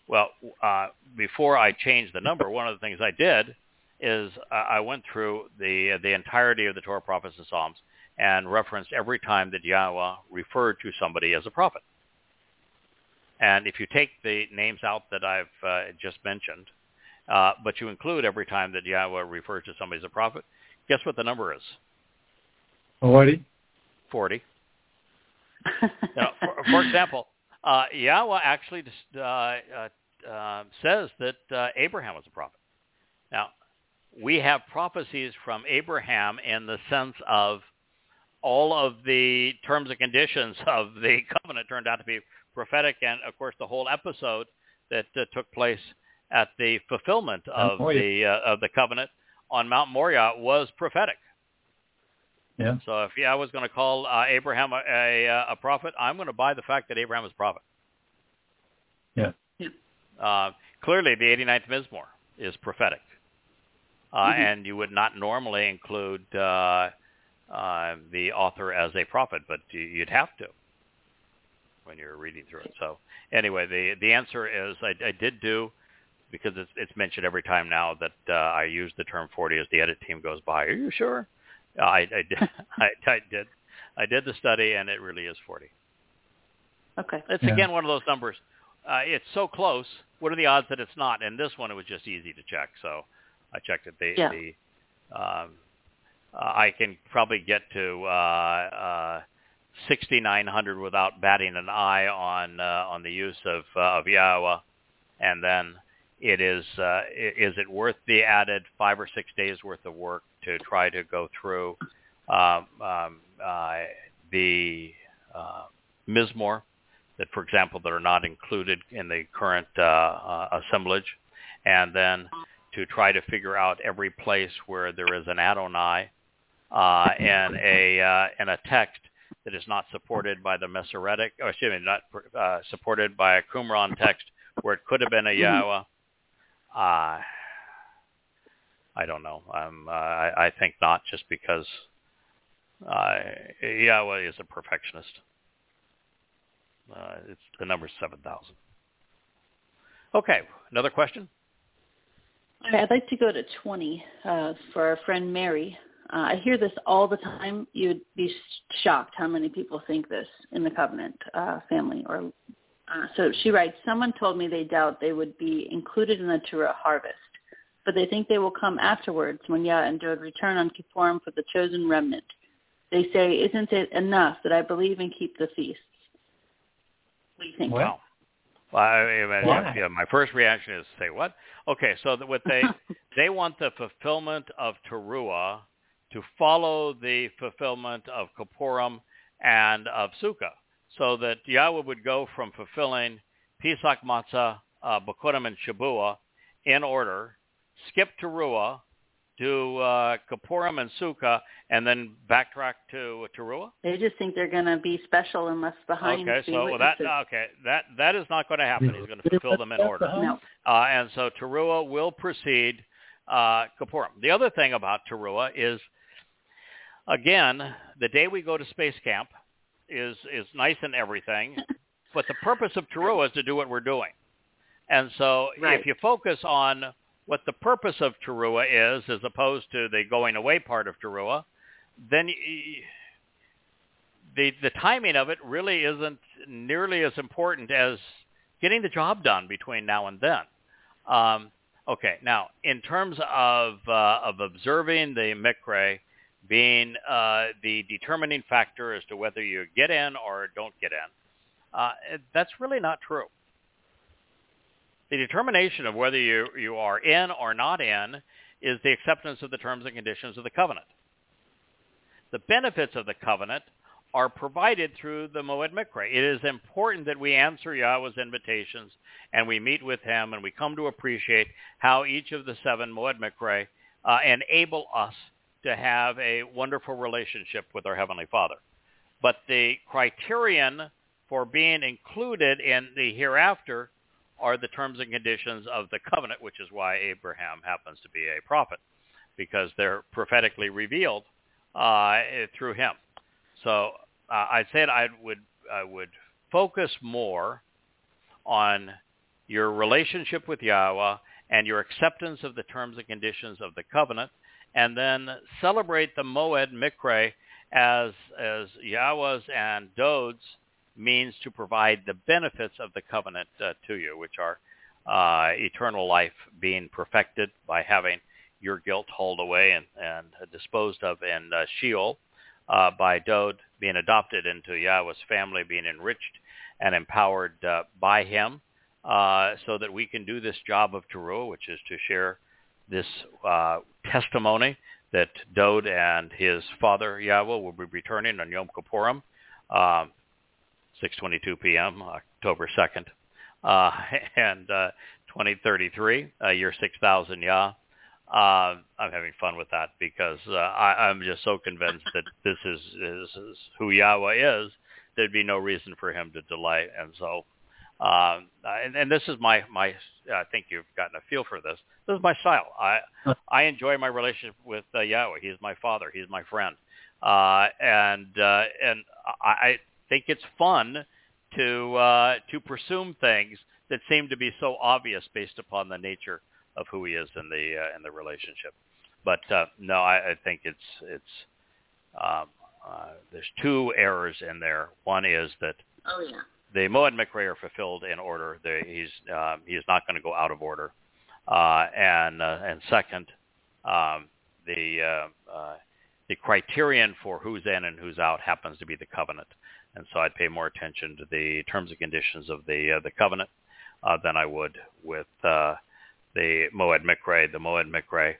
Well, uh, before I changed the number, one of the things I did is uh, I went through the the entirety of the Torah, prophets, and Psalms and referenced every time that Yahweh referred to somebody as a prophet. And if you take the names out that I've uh, just mentioned, uh, but you include every time that Yahweh refers to somebody as a prophet, guess what the number is? Forty. 40. Now, for, for example, uh, Yahweh actually uh, uh, uh, says that uh, Abraham was a prophet. Now, we have prophecies from Abraham in the sense of all of the terms and conditions of the covenant turned out to be prophetic, and of course, the whole episode that uh, took place at the fulfillment of the uh, of the covenant on Mount Moriah was prophetic. Yeah. So if yeah, I was going to call uh, Abraham a, a, a prophet, I'm going to buy the fact that Abraham is a prophet. Yeah. Uh, clearly, the 89th Mizmor is prophetic, uh, Mhm. and you would not normally include uh, uh, the author as a prophet, but you- you'd have to when you're reading through it. So anyway, the the answer is I, I did do because it's it's mentioned every time now that uh, I use the term 40 as the edit team goes by. Are you sure? I, I did. I, I did. I did the study, and it really is 40. okay. It's Yeah. again one of those numbers. Uh, it's so close. What are the odds that it's not? And this one, it was just easy to check, so I checked it. The, Yeah. the um, uh, I can probably get to uh, uh, 6,900 without batting an eye on uh, on the use of uh, of Yahweh, and then it is uh, is it worth the added five or six days worth of work to try to go through um, um, uh, the uh, that, for example, that are not included in the current uh, uh, assemblage, and then to try to figure out every place where there is an Adonai uh, and a and a text that is not supported by the Masoretic, or excuse me, not supported by a Qumran text where it could have been a Yahweh. Uh, I don't know. Um, uh, I, I think not, just because uh, Yahweh is a perfectionist. Uh, it's the number seven thousand. Okay, another question. I'd like to go to 20 uh, for our friend Mary. Uh, I hear this all the time. You'd be shocked how many people think this in the covenant uh, family. Or uh, so she writes. Someone told me they doubt they would be included in the Torah harvest, but they think they will come afterwards when Yah and Dod return on Kippurim for the chosen remnant. They say, "Isn't it enough that I believe and keep the feasts?" What do you think? What? Wow. Well, I, I mean, Why? yeah, my first reaction is to say what? Okay, so that what they they want the fulfillment of Teruah to follow the fulfillment of Kippurim and of Sukkah, so that Yahweh would go from fulfilling Pesach, Matzah, uh, Bekurim, and Shabua in order, skip Teruah, do uh, Kippurim and Sukkah, and then backtrack to Teruah? They just think they're going to be special and left behind. Okay, so well, that okay, that that is not going to happen. He's going to fulfill them in order. No. Uh, and so Teruah will precede uh, Kippurim. The other thing about Teruah is, again, the day we go to space camp is is nice and everything, but the purpose of Teruah is to do what we're doing. And so Right. if you focus on what the purpose of Teruah is, as opposed to the going away part of Teruah, then the the timing of it really isn't nearly as important as getting the job done between now and then. Um, okay, now in terms of uh, of observing the mikre being uh, the determining factor as to whether you get in or don't get in, uh, that's really not true. The determination of whether you, you are in or not in is the acceptance of the terms and conditions of the covenant. The benefits of the covenant are provided through the Moed Mikre. It is important that we answer Yahweh's invitations and we meet with him and we come to appreciate how each of the seven Moed Mikre uh, enable us to have a wonderful relationship with our Heavenly Father. But the criterion for being included in the hereafter are the terms and conditions of the covenant, which is why Abraham happens to be a prophet, because they're prophetically revealed uh, through him. So uh, I said I would I would focus more on your relationship with Yahweh and your acceptance of the terms and conditions of the covenant, and then celebrate the Moed Mikre as as Yahweh's and Dod's means to provide the benefits of the covenant uh, to you, which are uh, eternal life being perfected by having your guilt hauled away and, and disposed of in uh, Sheol, uh, by Dod being adopted into Yahweh's family, being enriched and empowered uh, by him, uh, so that we can do this job of Teruah, which is to share this uh, testimony that Dod and his father Yahweh will be returning on Yom Kippurim. Um, 6:22 p.m. October 2nd, uh, and uh, 2033, uh, year 6000 Yah. Uh, I'm having fun with that because uh, I, I'm just so convinced that this is, is, is who Yahweh is. There'd be no reason for him to delay, and so. Um, and, and this is my my. I think you've gotten a feel for this. This is my style. I I enjoy my relationship with uh, Yahweh. He's my father. He's my friend. Uh, and uh, and I, I think it's fun to uh, to presume things that seem to be so obvious based upon the nature of who he is in the uh, in the relationship. But uh, no, I, I think it's it's um, uh, there's two errors in there. One is that Oh yeah. The Moed Mikre are fulfilled in order. They, he's um, he's not going to go out of order. Uh, and uh, and second, um, the uh, uh, the criterion for who's in and who's out happens to be the covenant. And so I'd pay more attention to the terms and conditions of the uh, the covenant uh, than I would with the Moed Mikre. The Moed Mikre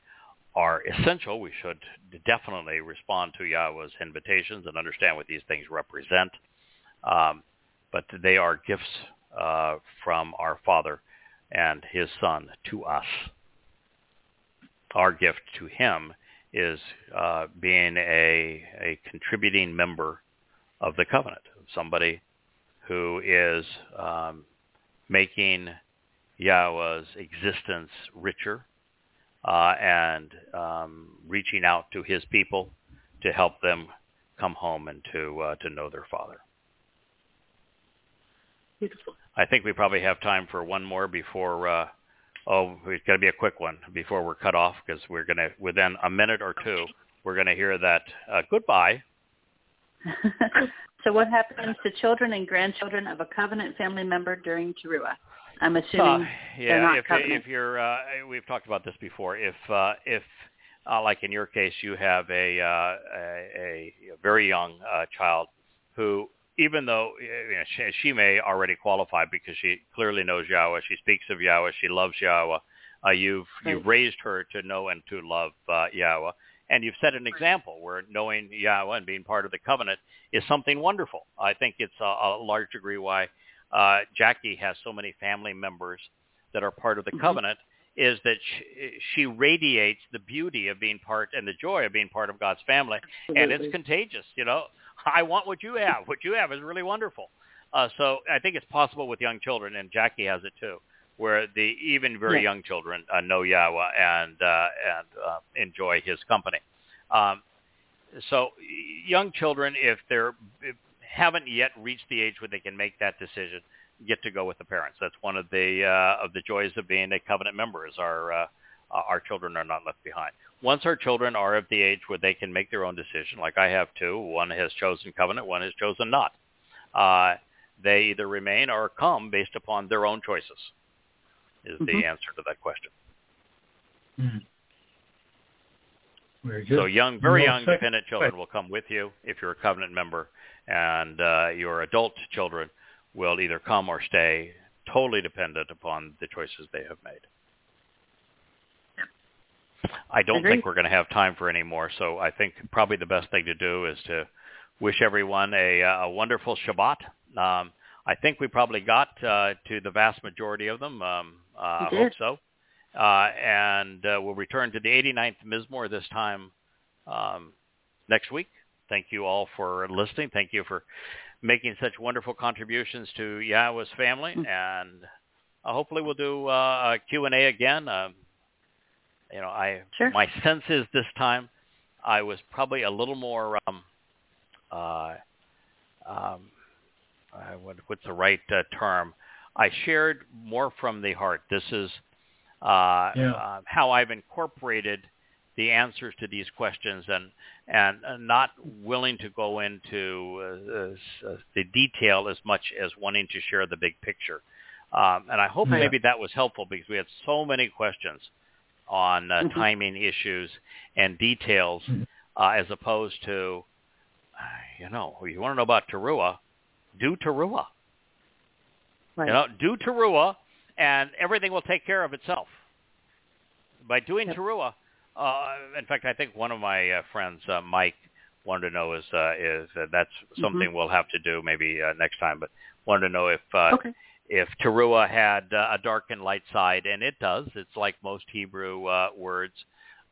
are essential. We should definitely respond to Yahweh's invitations and understand what these things represent. Um, but they are gifts uh, from our Father and His Son to us. Our gift to Him is uh, being a, a contributing member of the covenant, somebody who is um, making Yahweh's existence richer uh, and um, reaching out to his people to help them come home and to uh, to know their Father. Beautiful. I think we probably have time for one more before. Uh, oh, it's got to be a quick one before we're cut off because we're gonna within a minute or two we're gonna hear that uh, goodbye. so what happens to children and grandchildren of a covenant family member during Teruah? I'm assuming Uh, they're yeah, not if covenant. if you're uh, we've talked about this before. If uh, if uh, like in your case, you have a uh, a, a very young uh, child who, even though you know, she, she may already qualify because she clearly knows Yahweh, she speaks of Yahweh, she loves Yahweh. Uh, you've you've raised her to know and to love uh, Yahweh, and you've set an example where knowing Yahweh and being part of the covenant is something wonderful. I think it's a, a large degree why uh, Jackie has so many family members that are part of the Mhm. covenant is that she, she radiates the beauty of being part and the joy of being part of God's family, Absolutely. and it's contagious. You know, I want what you have. What you have is really wonderful. Uh, so I think it's possible with young children, and Jackie has it too, where the even very Yeah. young children uh, know Yahweh and uh, and uh, enjoy His company. Um, so young children, if they're if haven't yet reached the age where they can make that decision, get to go with the parents. That's one of the uh, of the joys of being a covenant member is our uh, uh, our children are not left behind. Once our children are of the age where they can make their own decision, like I have two, one has chosen covenant, one has chosen not. Uh, they either remain or come based upon their own choices. Is the Mhm. answer to that question. Mm. Very good. So young, very young dependent children will come with you if you're a covenant member, and uh, your adult children will either come or stay, totally dependent upon the choices they have made. I don't Agree. think we're going to have time for any more, so I think probably the best thing to do is to wish everyone a, uh, a wonderful Shabbat. Um, I think we probably got uh, to the vast majority of them. Um, uh, I hope so. Uh, and uh, we'll return to the 89th Mizmor this time um, next week. Thank you all for listening. Thank you for making such wonderful contributions to Yahowah's family. Mm. And uh, hopefully we'll do uh, a Q&A again. You know, I Sure. my sense is this time I was probably a little more um, uh, um, uh, what, what's the right uh, term? I shared more from the heart. This is uh, Yeah. uh, how I've incorporated the answers to these questions and and uh, not willing to go into uh, uh, uh, the detail as much as wanting to share the big picture. Um, and I hope Yeah. maybe that was helpful because we had so many questions on uh, Mhm. timing issues and details Mhm. uh, as opposed to, uh, you know, you want to know about Teruah, do Teruah. Right. You know, do Teruah, and everything will take care of itself. By doing Yep. Teruah, uh, in fact, I think one of my uh, friends, uh, Mike, wanted to know is uh, is uh, that's something we'll have to do maybe uh, next time, but wanted to know if uh, okay. If Teruah had uh, a dark and light side, and it does. It's like most Hebrew uh, words.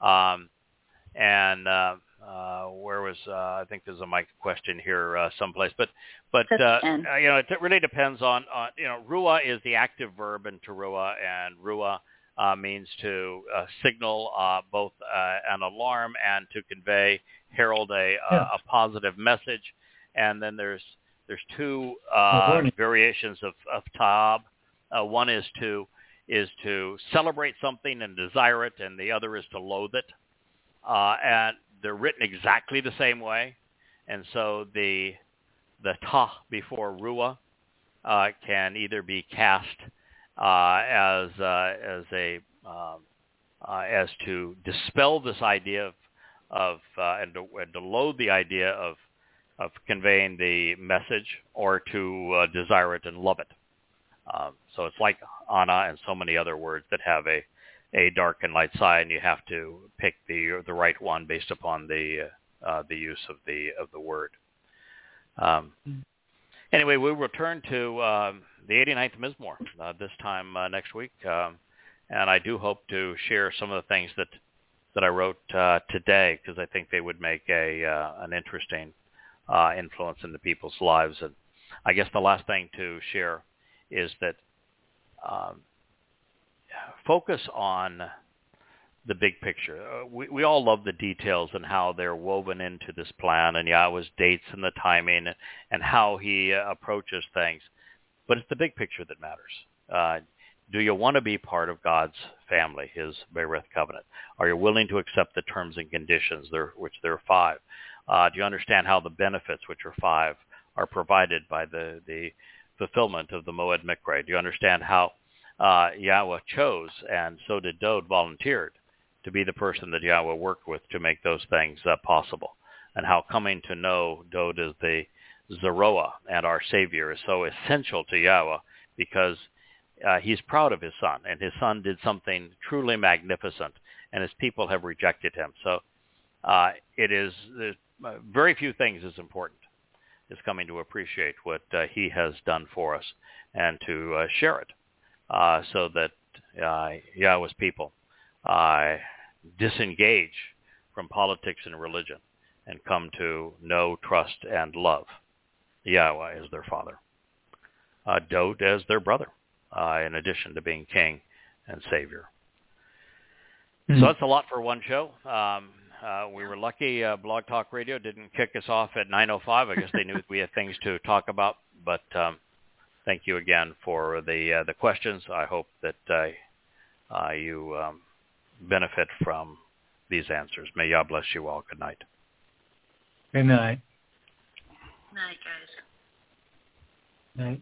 Um, and uh, uh, where was uh, I think there's a mic question here uh, someplace, but but uh, uh, you know it really depends on on you know Ruah is the active verb in Teruah, and Ruah uh, means to uh, signal uh, both uh, an alarm and to convey herald a, a, Yeah. a positive message, and then there's there's two uh, variations of of Taab. Uh, one is to is to celebrate something and desire it, and the other is to loathe it. Uh, and they're written exactly the same way, and so the the ta before ruah uh, can either be cast uh, as uh, as a um, uh, as to dispel this idea of of uh, and, to, and to load the idea of of conveying the message or to uh, desire it and love it. Um, so it's like ana and so many other words that have a a dark and light side, and you have to pick the the right one based upon the uh, the use of the of the word. Um, anyway, we return to um, the 89th Mizmor uh, this time uh, next week, um, and I do hope to share some of the things that that I wrote uh, today because I think they would make a uh, an interesting uh, influence in the people's lives. And I guess the last thing to share is that um, focus on the big picture. Uh, we, we all love the details and how they're woven into this plan and Yahowah's dates and the timing and how he uh, approaches things. But it's the big picture that matters. Uh, do you want to be part of God's family, his Berith covenant? Are you willing to accept the terms and conditions, there, which there are five? Uh, do you understand how the benefits, which are five, are provided by the, the fulfillment of the Moed Mikre? Do you understand how uh, Yahowah chose, and so did Dowd, volunteered to be the person that Yahowah worked with to make those things uh, possible, and how coming to know Dowd as the Zeroa and our Savior is so essential to Yahowah because uh, he's proud of his son, and his son did something truly magnificent, and his people have rejected him. So uh, it is uh, very few things is important is coming to appreciate what uh, he has done for us and to uh, share it uh, so that uh, Yahowah's people uh, disengage from politics and religion and come to know, trust, and love Yahowah as their father, uh, as their brother, uh, in addition to being king and savior. Mm-hmm. So that's a lot for one show. Um, uh, we were lucky uh, Blog Talk Radio didn't kick us off at 9.05. I guess they knew we had things to talk about. But um, thank you again for the uh, the questions. I hope that uh, uh, you um, benefit from these answers. May Yah bless you all. Good night. Good night. Night, guys. Night.